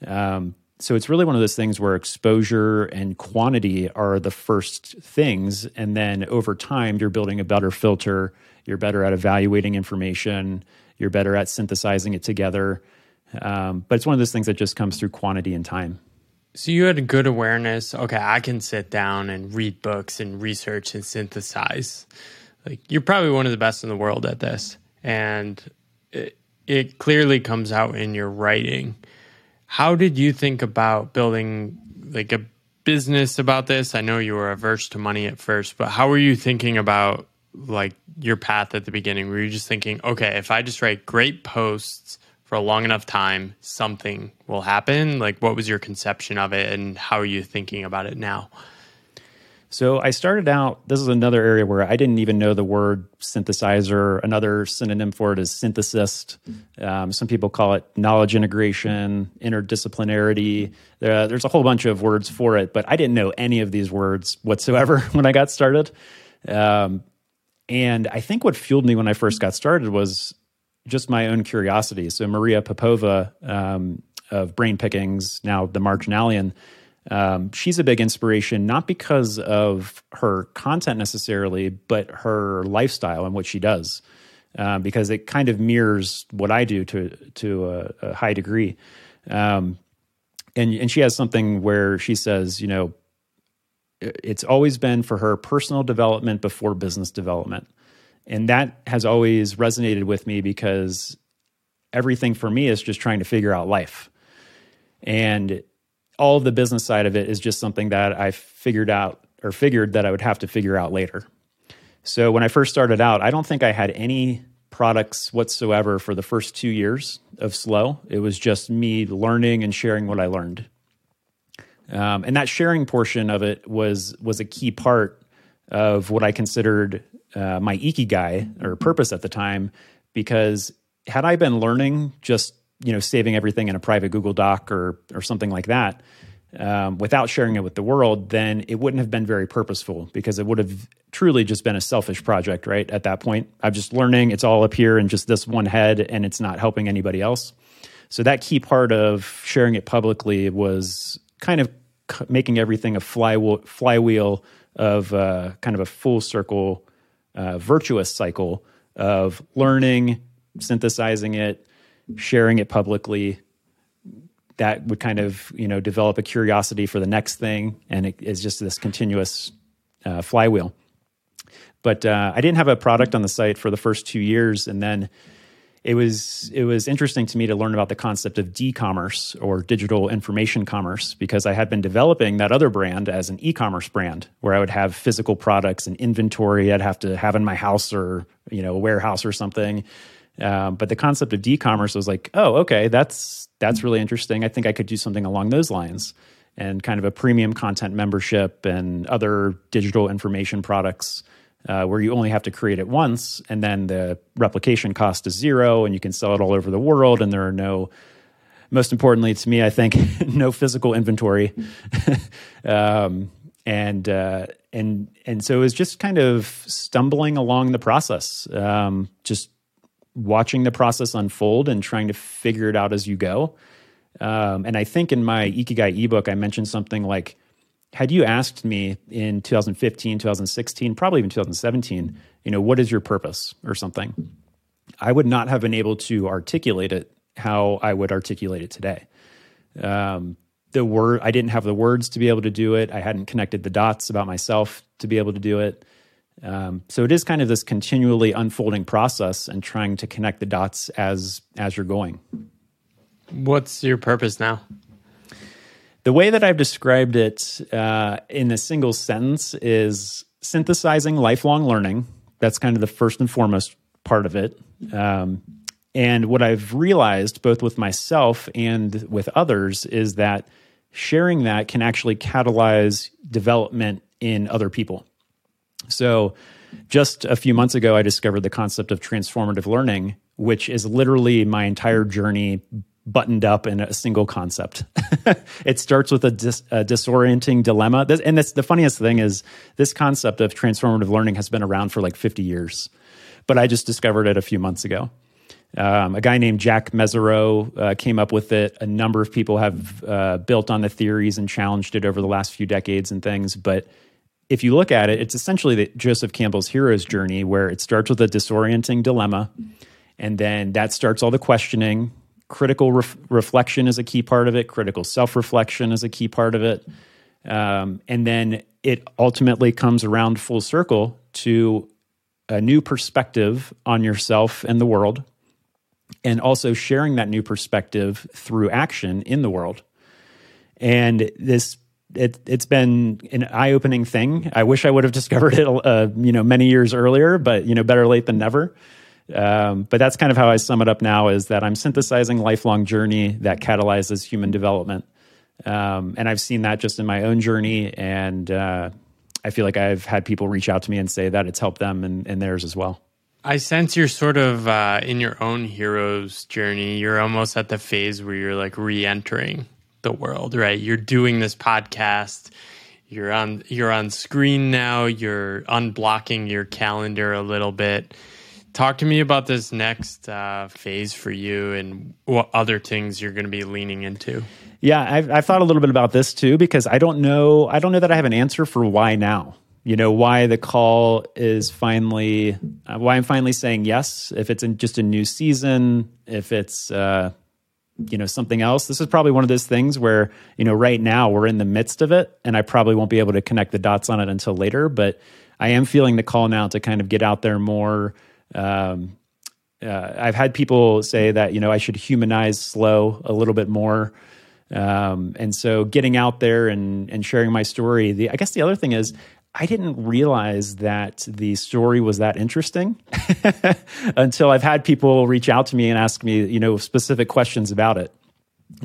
Speaker 2: Um, so it's really one of those things where exposure and quantity are the first things. And then over time, you're building a better filter. You're better at evaluating information you're better at synthesizing it together. Um, but it's one of those things that just comes through quantity and time.
Speaker 1: So you had a good awareness. Okay, I can sit down and read books and research and synthesize. Like you're probably one of the best in the world at this, and it, it clearly comes out in your writing. How did you think about building like a business about this? I know you were averse to money at first, but how were you thinking about like your path at the beginning? Were you just thinking, okay, if I just write great posts for a long enough time, something will happen? Like, what was your conception of it, and how are you thinking about it now?
Speaker 2: So I started out. This is another area where I didn't even know the word synthesizer. Another synonym for it is synthesis. Um, some people call it knowledge integration, interdisciplinarity. Uh, there's a whole bunch of words for it, but I didn't know any of these words whatsoever [LAUGHS] when I got started. Um, and I think what fueled me when I first got started was just my own curiosity. So Maria Popova um, of Brain Pickings, now the Marginalian, um, she's a big inspiration, not because of her content necessarily, but her lifestyle and what she does, um, because it kind of mirrors what I do to to a, a high degree. Um, and and she has something where she says, you know, it's always been for her personal development before business development. And that has always resonated with me because everything for me is just trying to figure out life. And all of the business side of it is just something that I figured out or figured that I would have to figure out later. So when I first started out, I don't think I had any products whatsoever for the first two years of Sloww. It was just me learning and sharing what I learned. Um, and that sharing portion of it was was a key part of what I considered uh, my ikigai or purpose at the time, because had I been learning just you know saving everything in a private Google Doc or or something like that, um, without sharing it with the world, then it wouldn't have been very purposeful because it would have truly just been a selfish project, right? At that point, I'm just learning, it's all up here in just this one head, and it's not helping anybody else. So, that key part of sharing it publicly was kind of making everything a flywheel, flywheel of uh, kind of a full circle, uh, virtuous cycle of learning, synthesizing it, sharing it publicly, that would kind of you know develop a curiosity for the next thing, and it is just this continuous uh, flywheel. But uh, I didn't have a product on the site for the first two years, and then it was it was interesting to me to learn about the concept of d-commerce or digital information commerce because I had been developing that other brand as an e-commerce brand where I would have physical products and inventory I'd have to have in my house or you know a warehouse or something. Um, but the concept of d-commerce was like, oh, okay, that's that's really interesting. I think I could do something along those lines and kind of a premium content membership and other digital information products uh, where you only have to create it once and then the replication cost is zero and you can sell it all over the world and there are no most importantly to me i think [LAUGHS] no physical inventory [LAUGHS] um, and uh, and and so it was just kind of stumbling along the process um, just watching the process unfold and trying to figure it out as you go. Um, and I think in my Ikigai ebook, I mentioned something like, had you asked me in 2015, 2016, probably even 2017, you know, what is your purpose or something, I would not have been able to articulate it how I would articulate it today. Um, the word, I didn't have the words to be able to do it. I hadn't connected the dots about myself to be able to do it. Um, so it is kind of this continually unfolding process and trying to connect the dots as as you're going.
Speaker 1: What's your purpose now?
Speaker 2: The way that I've described it uh, in a single sentence is synthesizing lifelong learning. That's kind of the first and foremost part of it. Um, and what I've realized, both with myself and with others, is that sharing that can actually catalyze development in other people. So, just a few months ago, I discovered the concept of transformative learning, which is literally my entire journey buttoned up in a single concept. [LAUGHS] it starts with a, dis, a disorienting dilemma. This, and that's the funniest thing is this concept of transformative learning has been around for like 50 years, but I just discovered it a few months ago. Um, a guy named Jack Mezirow uh, came up with it. A number of people have uh, built on the theories and challenged it over the last few decades and things, but if you look at it, it's essentially the Joseph Campbell's hero's journey, where it starts with a disorienting dilemma, and then that starts all the questioning. Critical ref- reflection is a key part of it. Critical self reflection is a key part of it, um, and then it ultimately comes around full circle to a new perspective on yourself and the world, and also sharing that new perspective through action in the world. And this it, it's been an eye-opening thing. I wish I would have [LAUGHS] discovered it, uh, you know, many years earlier, but you know, better late than never. Um, but that's kind of how I sum it up now: is that I'm synthesizing lifelong journey that catalyzes human development, um, and I've seen that just in my own journey, and uh, I feel like I've had people reach out to me and say that it's helped them and, and theirs as well.
Speaker 1: I sense you're sort of uh, in your own hero's journey. You're almost at the phase where you're like re-entering the world, right? You're doing this podcast. You're on you're on screen now. You're unblocking your calendar a little bit. Talk to me about this next uh, phase for you and what other things you're going to be leaning into.
Speaker 2: Yeah, I've, I've thought a little bit about this too because I don't know. I don't know that I have an answer for why now you know why the call is finally uh, why i'm finally saying yes if it's just a new season if it's uh, you know something else. This is probably one of those things where you know right now we're in the midst of it, and I probably won't be able to connect the dots on it until later. But I am feeling the call now to kind of get out there more. Um, uh, I've had people say that you know I should humanize Sloww a little bit more. Um, and so getting out there and and sharing my story. The I guess the other thing is I didn't realize that the story was that interesting [LAUGHS] until I've had people reach out to me and ask me, you know, specific questions about it.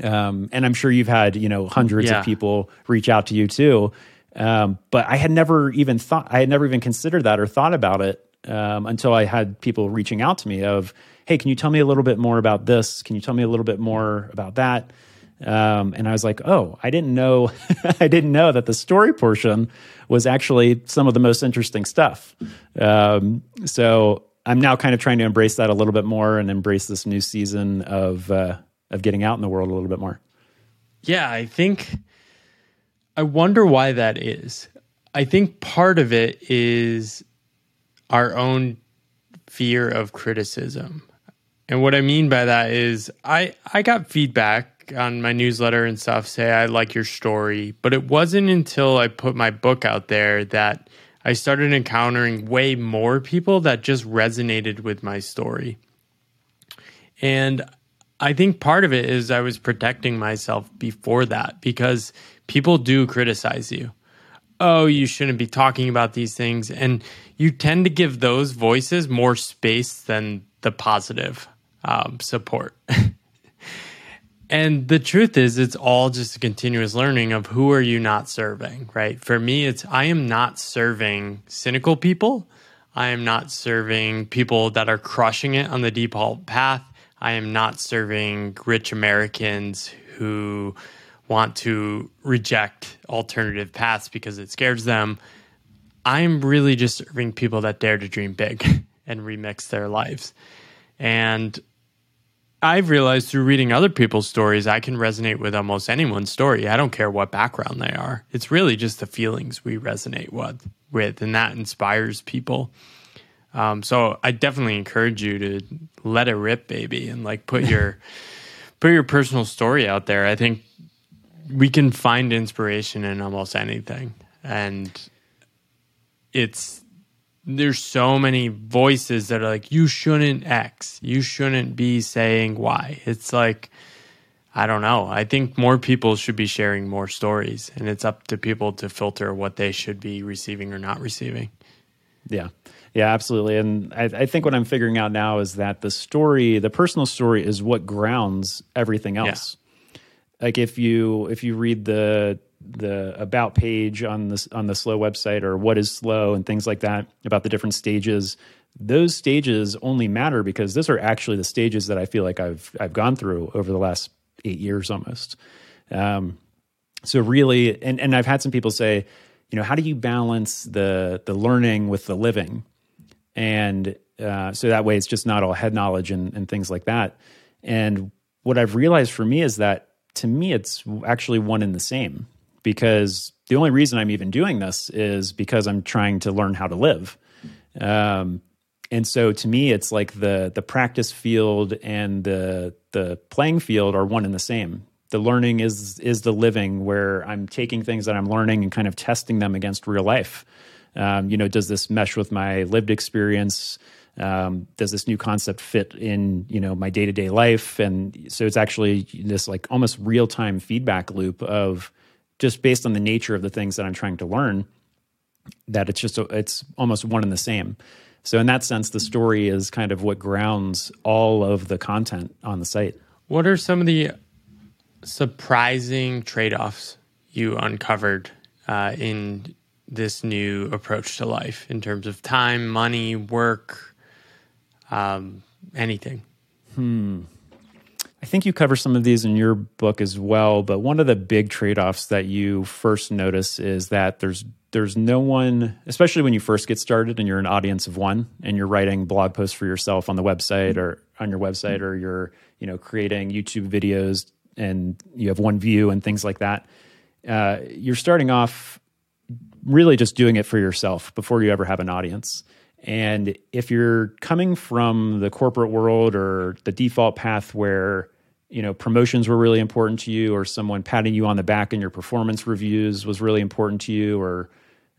Speaker 2: Um, and I'm sure you've had, you know, hundreds yeah. of people reach out to you too. Um, but I had never even thought, I had never even considered that or thought about it um, until I had people reaching out to me of, hey, can you tell me a little bit more about this? Can you tell me a little bit more about that? Um, and I was like, oh, I didn't know, [LAUGHS] I didn't know that the story portion was actually some of the most interesting stuff. Um, so I'm now kind of trying to embrace that a little bit more and embrace this new season of uh, of getting out in the world a little bit more.
Speaker 1: Yeah, I think. I wonder why that is. I think part of it is our own fear of criticism. And what I mean by that is I I got feedback on my newsletter and stuff say I like your story, but it wasn't until I put my book out there that I started encountering way more people that just resonated with my story. And I think part of it is I was protecting myself before that because people do criticize you. Oh, you shouldn't be talking about these things. And you tend to give those voices more space than the positive um, support. [LAUGHS] And the truth is, it's all just a continuous learning of who are you not serving, right? For me, it's I am not serving cynical people. I am not serving people that are crushing it on the default path. I am not serving rich Americans who want to reject alternative paths because it scares them. I'm really just serving people that dare to dream big [LAUGHS] and remix their lives. And I've realized through reading other people's stories, I can resonate with almost anyone's story. I don't care what background they are. It's really just the feelings we resonate with, with and that inspires people. Um, so I definitely encourage you to let it rip, baby, and like put your [LAUGHS] put your personal story out there. I think we can find inspiration in almost anything, and it's there's so many voices that are like, you shouldn't X, you shouldn't be saying Y. It's like, I don't know. I think more people should be sharing more stories, and it's up to people to filter what they should be receiving or not receiving.
Speaker 2: Yeah. Yeah, absolutely. And I, I think what I'm figuring out now is that the story, the personal story, is what grounds everything else. Yeah. Like if you if you read the the about page on this on the Sloww website or what is Sloww and things like that about the different stages those stages only matter because those are actually the stages that I feel like I've I've gone through over the last eight years almost. Um, so really, and and I've had some people say, you know, how do you balance the the learning with the living, and uh, so that way it's just not all head knowledge and, and things like that. And what I've realized for me is that to me it's actually one and the same because the only reason I'm even doing this is because I'm trying to learn how to live. Um, and so to me, it's like the the practice field and the the playing field are one and the same. The learning is is the living, where I'm taking things that I'm learning and kind of testing them against real life. Um, you know, does this mesh with my lived experience? Um, does this new concept fit in you know my day to day life? And so it's actually this like almost real time feedback loop of just based on the nature of the things that I'm trying to learn, that it's just it's almost one and the same. So in that sense, the story is kind of what grounds all of the content on the site.
Speaker 1: What are some of the surprising trade-offs you uncovered uh, in this new approach to life in terms of time, money, work, um, anything?
Speaker 2: Hmm. I think you cover some of these in your book as well, but one of the big trade-offs that you first notice is that there's there's no one, especially when you first get started and you're an audience of one and you're writing blog posts for yourself on the website or on your website or you're, you know, creating YouTube videos and you have one view and things like that. Uh, you're starting off really just doing it for yourself before you ever have an audience. And if you're coming from the corporate world or the default path where you know promotions were really important to you, or someone patting you on the back in your performance reviews was really important to you, or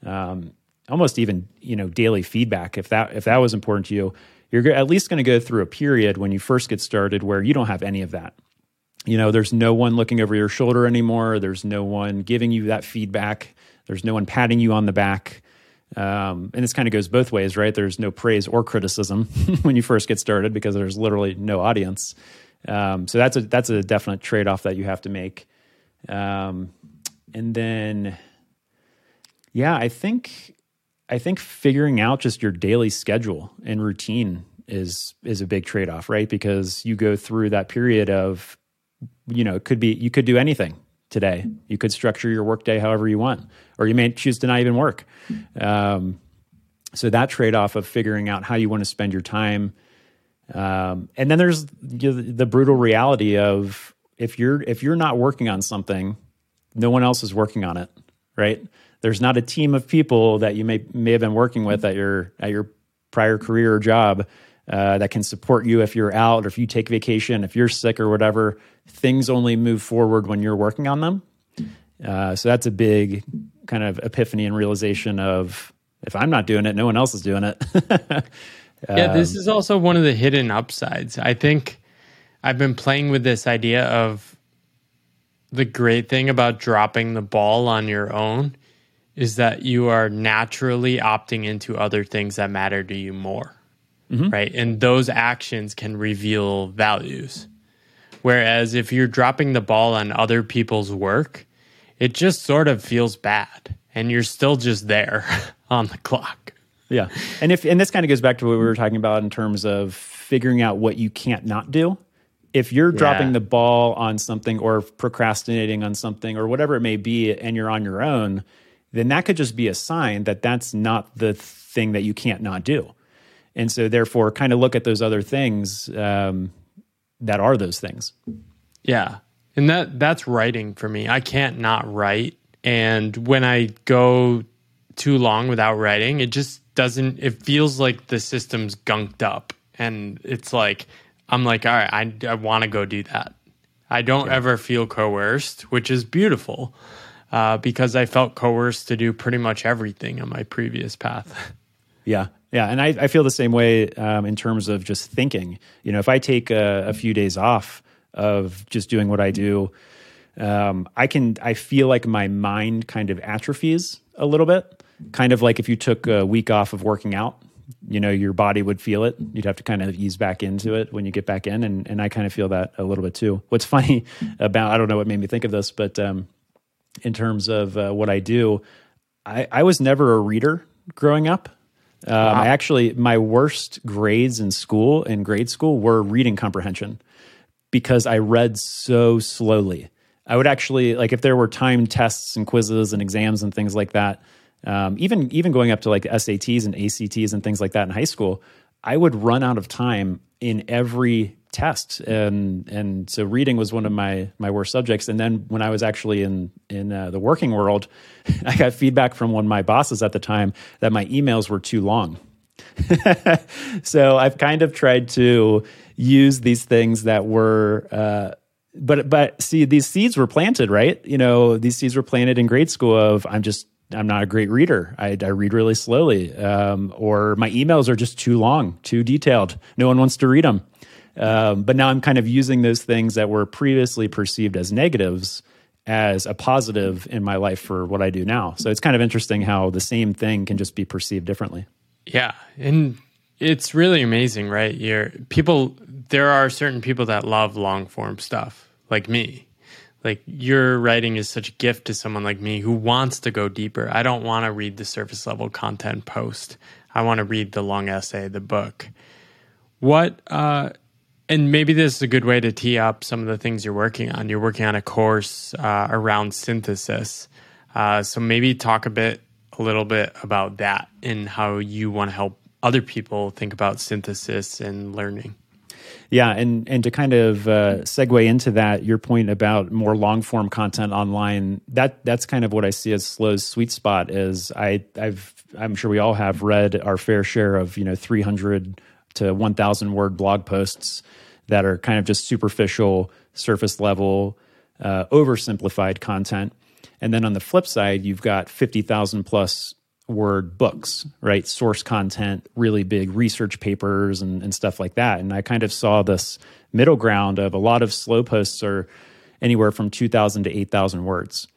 Speaker 2: um, almost even you know daily feedback if that if that was important to you, you're at least going to go through a period when you first get started where you don't have any of that. You know, there's no one looking over your shoulder anymore. There's no one giving you that feedback. There's no one patting you on the back. Um, and this kind of goes both ways, right? There's no praise or criticism [LAUGHS] when you first get started because there's literally no audience. Um, so that's a that's a definite trade off that you have to make. Um, and then, yeah, I think I think figuring out just your daily schedule and routine is is a big trade off, right? Because you go through that period of, you know, it could be you could do anything today. You could structure your workday however you want, or you may choose to not even work. Um, so that trade off of figuring out how you want to spend your time, um, and then there's the, the brutal reality of if you're if you're not working on something, no one else is working on it, right? There's not a team of people that you may may have been working with at your at your prior career or job uh, that can support you if you're out or if you take vacation, if you're sick or whatever. Things only move forward when you're working on them. Uh, so that's a big kind of epiphany and realization of if I'm not doing it, no one else is doing it. [LAUGHS]
Speaker 1: yeah, this um, is also one of the hidden upsides. I think I've been playing with this idea of the great thing about dropping the ball on your own is that you are naturally opting into other things that matter to you more mm-hmm. right? And those actions can reveal values. Whereas if you're dropping the ball on other people's work, it just sort of feels bad and you're still just there [LAUGHS] on the clock.
Speaker 2: Yeah. And if and this kind of goes back to what we were talking about in terms of figuring out what you can't not do. If you're yeah. dropping the ball on something or procrastinating on something or whatever it may be and you're on your own, then that could just be a sign that that's not the thing that you can't not do and so therefore kind of look at those other things um, that are those things
Speaker 1: yeah and that that's writing for me i can't not write and when i go too long without writing it just doesn't it feels like the system's gunked up and it's like i'm like all right i, I want to go do that i don't yeah. ever feel coerced which is beautiful uh, because i felt coerced to do pretty much everything on my previous path [LAUGHS]
Speaker 2: yeah yeah, and I, I feel the same way um, in terms of just thinking. You know, if I take a, a few days off of just doing what I do, um, I can. I feel like my mind kind of atrophies a little bit. Kind of like if you took a week off of working out, you know, your body would feel it. You'd have to kind of ease back into it when you get back in, and and I kind of feel that a little bit too. What's [LAUGHS] funny about I don't know what made me think of this, but um, in terms of uh, what I do, I, I was never a reader growing up. Um, wow. I actually, my worst grades in school, in grade school, were reading comprehension because I read so slowly. I would actually like if there were timed tests and quizzes and exams and things like that. Um, even even going up to like SATs and ACTs and things like that in high school, I would run out of time in every test. And and so reading was one of my my worst subjects. And then when i was actually in in uh, the working world [LAUGHS] i got feedback from one of my bosses at the time that my emails were too long. [LAUGHS] So i've kind of tried to use these things that were uh, but but see these seeds were planted right? You know these seeds were planted in grade school of i'm just I'm not a great reader. I, I read really slowly, um, or my emails are just too long, too detailed. No one wants to read them. Um, but now I'm kind of using those things that were previously perceived as negatives as a positive in my life for what I do now. So it's kind of interesting how the same thing can just be perceived differently.
Speaker 1: Yeah. And it's really amazing, right? You're people there are certain people that love long form stuff, like me. Like your writing is such a gift to someone like me who wants to go deeper. I don't want to read the surface level content post. I want to read the long essay, the book. What uh and maybe this is a good way to tee up some of the things you're working on. You're working on a course uh, around synthesis. Uh, so maybe talk a bit, a little bit about that and how you want to help other people think about synthesis and learning.
Speaker 2: Yeah, and and to kind of uh, segue into that, your point about more long form content online that that's kind of what I see as Sloww's sweet spot. Is I I've I'm sure we all have read our fair share of you know 300 to 1,000 word blog posts that are kind of just superficial surface level, uh, oversimplified content. And then on the flip side, you've got 50,000 plus word books, right? Source content, really big research papers and, and stuff like that. And I kind of saw this middle ground of a lot of Sloww posts are anywhere from 2,000 to 8,000 words.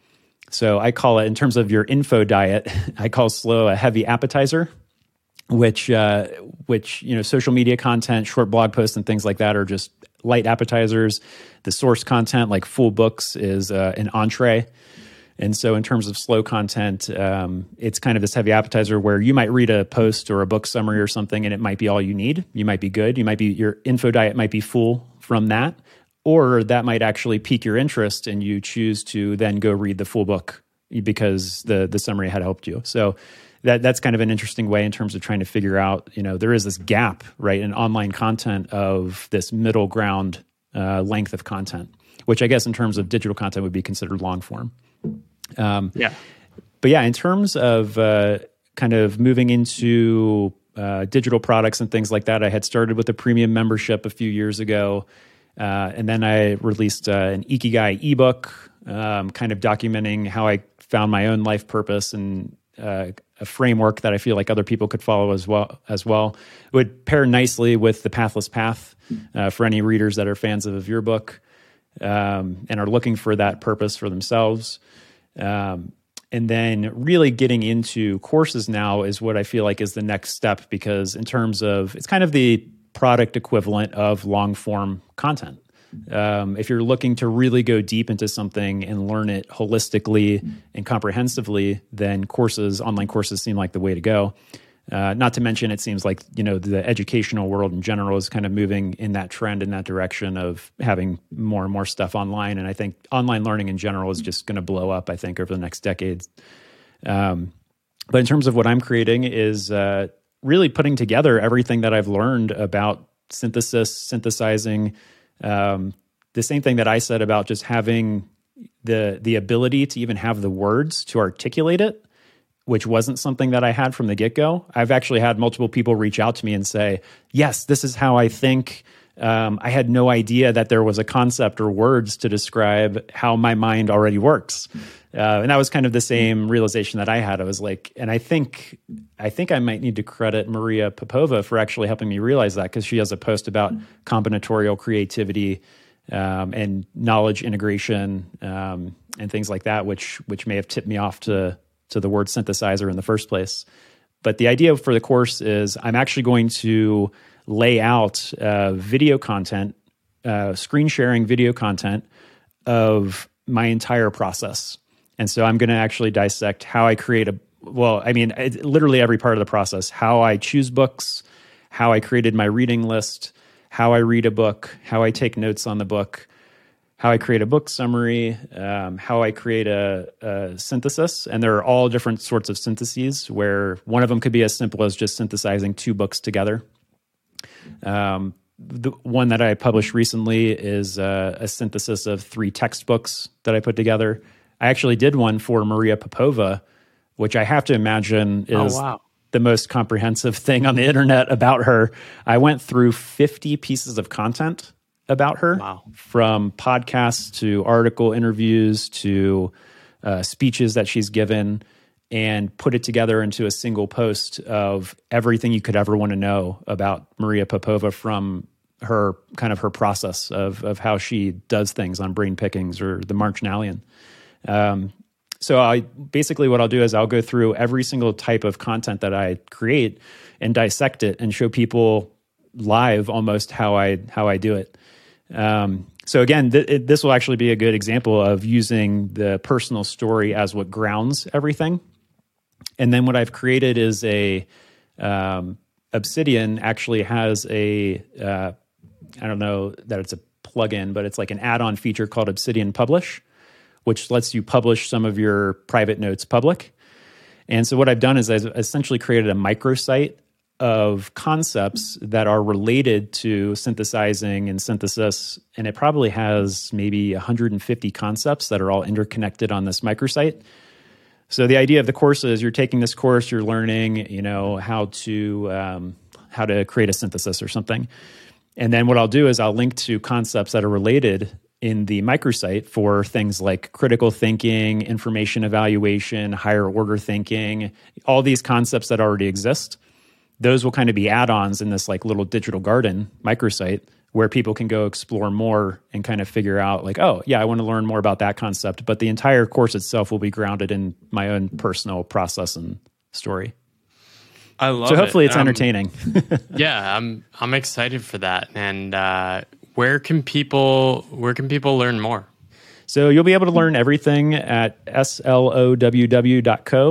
Speaker 2: So I call it, in terms of your info diet, [LAUGHS] I call Sloww a heavy appetizer, which, uh, which, you know, social media content, short blog posts, and things like that are just light appetizers. The source content, like full books, is uh, an entree. And so, in terms of Sloww content, um, it's kind of this heavy appetizer where you might read a post or a book summary or something, and it might be all you need. You might be good. You might be your info diet might be full from that, or that might actually pique your interest, and you choose to then go read the full book because the the summary had helped you. So. That, that's kind of an interesting way in terms of trying to figure out, you know, there is this gap, right, in online content of this middle ground uh, length of content, which I guess in terms of digital content would be considered long form.
Speaker 1: Um, yeah.
Speaker 2: But yeah, in terms of uh, kind of moving into uh, digital products and things like that, I had started with a premium membership a few years ago. Uh, and then I released uh, an Ikigai ebook, um, kind of documenting how I found my own life purpose and uh, a framework that I feel like other people could follow as well. As well, it would pair nicely with the Pathless Path uh, for any readers that are fans of your book um, and are looking for that purpose for themselves. Um, and then really getting into courses now is what I feel like is the next step because in terms of it's kind of the product equivalent of long form content. Um, if you're looking to really go deep into something and learn it holistically and comprehensively, then courses, online courses, seem like the way to go. Uh, not to mention, it seems like you know the educational world in general is kind of moving in that trend in that direction of having more and more stuff online. And I think online learning in general is just going to blow up. I think over the next decades. Um, but in terms of what I'm creating, is uh, really putting together everything that I've learned about synthesis, synthesizing. Um, the same thing that I said about just having the the ability to even have the words to articulate it which wasn't something that I had from the get go. I've actually had multiple people reach out to me and say, Yes, this is how I think. Um, I had no idea that there was a concept or words to describe how my mind already works. Uh, and that was kind of the same realization that I had. I was like, and I think, I think I might need to credit Maria Popova for actually helping me realize that because she has a post about combinatorial creativity um, and knowledge integration um, and things like that, which which may have tipped me off to to the word synthesizer in the first place. But the idea for the course is I'm actually going to lay out uh, video content, uh, screen sharing video content of my entire process. And so I'm going to actually dissect how I create a, well, I mean, it, literally every part of the process how I choose books, how I created my reading list, how I read a book, how I take notes on the book, how I create a book summary, um, how I create a, a, synthesis. And there are all different sorts of syntheses where one of them could be as simple as just synthesizing two books together. Um, the one that I published recently is uh, a synthesis of three textbooks that I put together. I actually did one for Maria Popova, which I have to imagine oh, is oh, wow. the most comprehensive [LAUGHS] thing on the internet about her. I went through 50 pieces of content about her wow. from podcasts to article interviews to uh, speeches that she's given and put it together into a single post of everything you could ever want to know about Maria Popova from her kind of her process of of how she does things on brain pickings or the Marginalian. Um, so I basically what I'll do is I'll go through every single type of content that I create and dissect it and show people live almost how I how I do it. Um, so again, th- it, this will actually be a good example of using the personal story as what grounds everything. And then what I've created is a um, Obsidian actually has a uh, I don't know that it's a plugin, but it's like an add-on feature called Obsidian Publish, which lets you publish some of your private notes public. And so what I've done is I've essentially created a microsite of concepts that are related to synthesizing and synthesis. And it probably has maybe 150 concepts that are all interconnected on this microsite. So the idea of the course is you're taking this course, you're learning, you know, how to um, how to create a synthesis or something. And then what I'll do is I'll link to concepts that are related in the microsite for things like critical thinking, information evaluation, higher order thinking, all these concepts that already exist. Those will kind of be add ons in this like little digital garden microsite where people can go explore more and kind of figure out like oh yeah i want to learn more about that concept. But the entire course itself will be grounded in my own personal process and story.
Speaker 1: I love
Speaker 2: so hopefully
Speaker 1: it.
Speaker 2: it's entertaining.
Speaker 1: um, [LAUGHS] yeah i'm i'm excited for that. And uh, where can people where can people learn more
Speaker 2: so you'll be able to learn everything at sloww.co,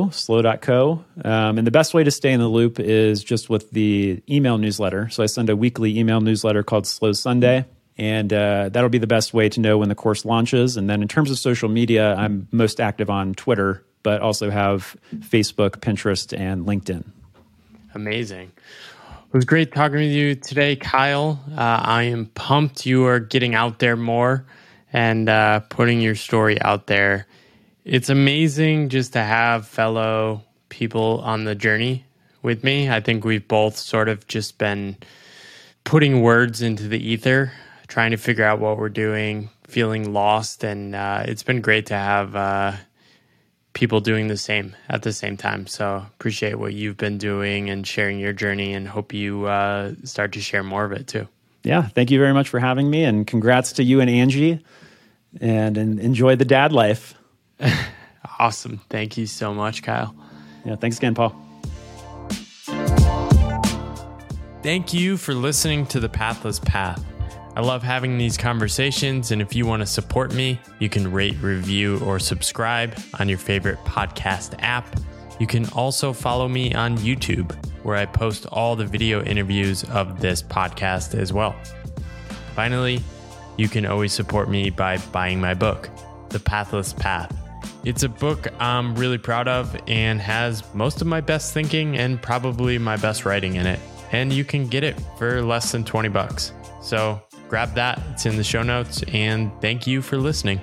Speaker 2: slow.co. Um, and the best way to stay in the loop is just with the email newsletter. So I send a weekly email newsletter called Sloww Sunday. And uh, that'll be the best way to know when the course launches. And then in terms of social media, I'm most active on Twitter, but also have Facebook, Pinterest, and LinkedIn.
Speaker 1: Amazing. It was great talking with you today, Kyle. Uh, I am pumped you are getting out there more and uh, putting your story out there. It's amazing just to have fellow people on the journey with me. I think we've both sort of just been putting words into the ether, trying to figure out what we're doing, feeling lost. And uh, it's been great to have uh, people doing the same at the same time. So appreciate what you've been doing and sharing your journey and hope you uh, start to share more of it too.
Speaker 2: Yeah, thank you very much for having me, and congrats to you and Angie and, and enjoy the dad life. [LAUGHS]
Speaker 1: awesome. Thank you so much, Kyle.
Speaker 2: Yeah, thanks again, Paul.
Speaker 1: Thank you for listening to The Pathless Path. I love having these conversations, and if you want to support me, you can rate, review, or subscribe on your favorite podcast app. You can also follow me on YouTube, where I post all the video interviews of this podcast as well. Finally, you can always support me by buying my book, The Pathless Path. It's a book I'm really proud of and has most of my best thinking and probably my best writing in it. And you can get it for less than 20 bucks. So grab that, it's in the show notes, and thank you for listening.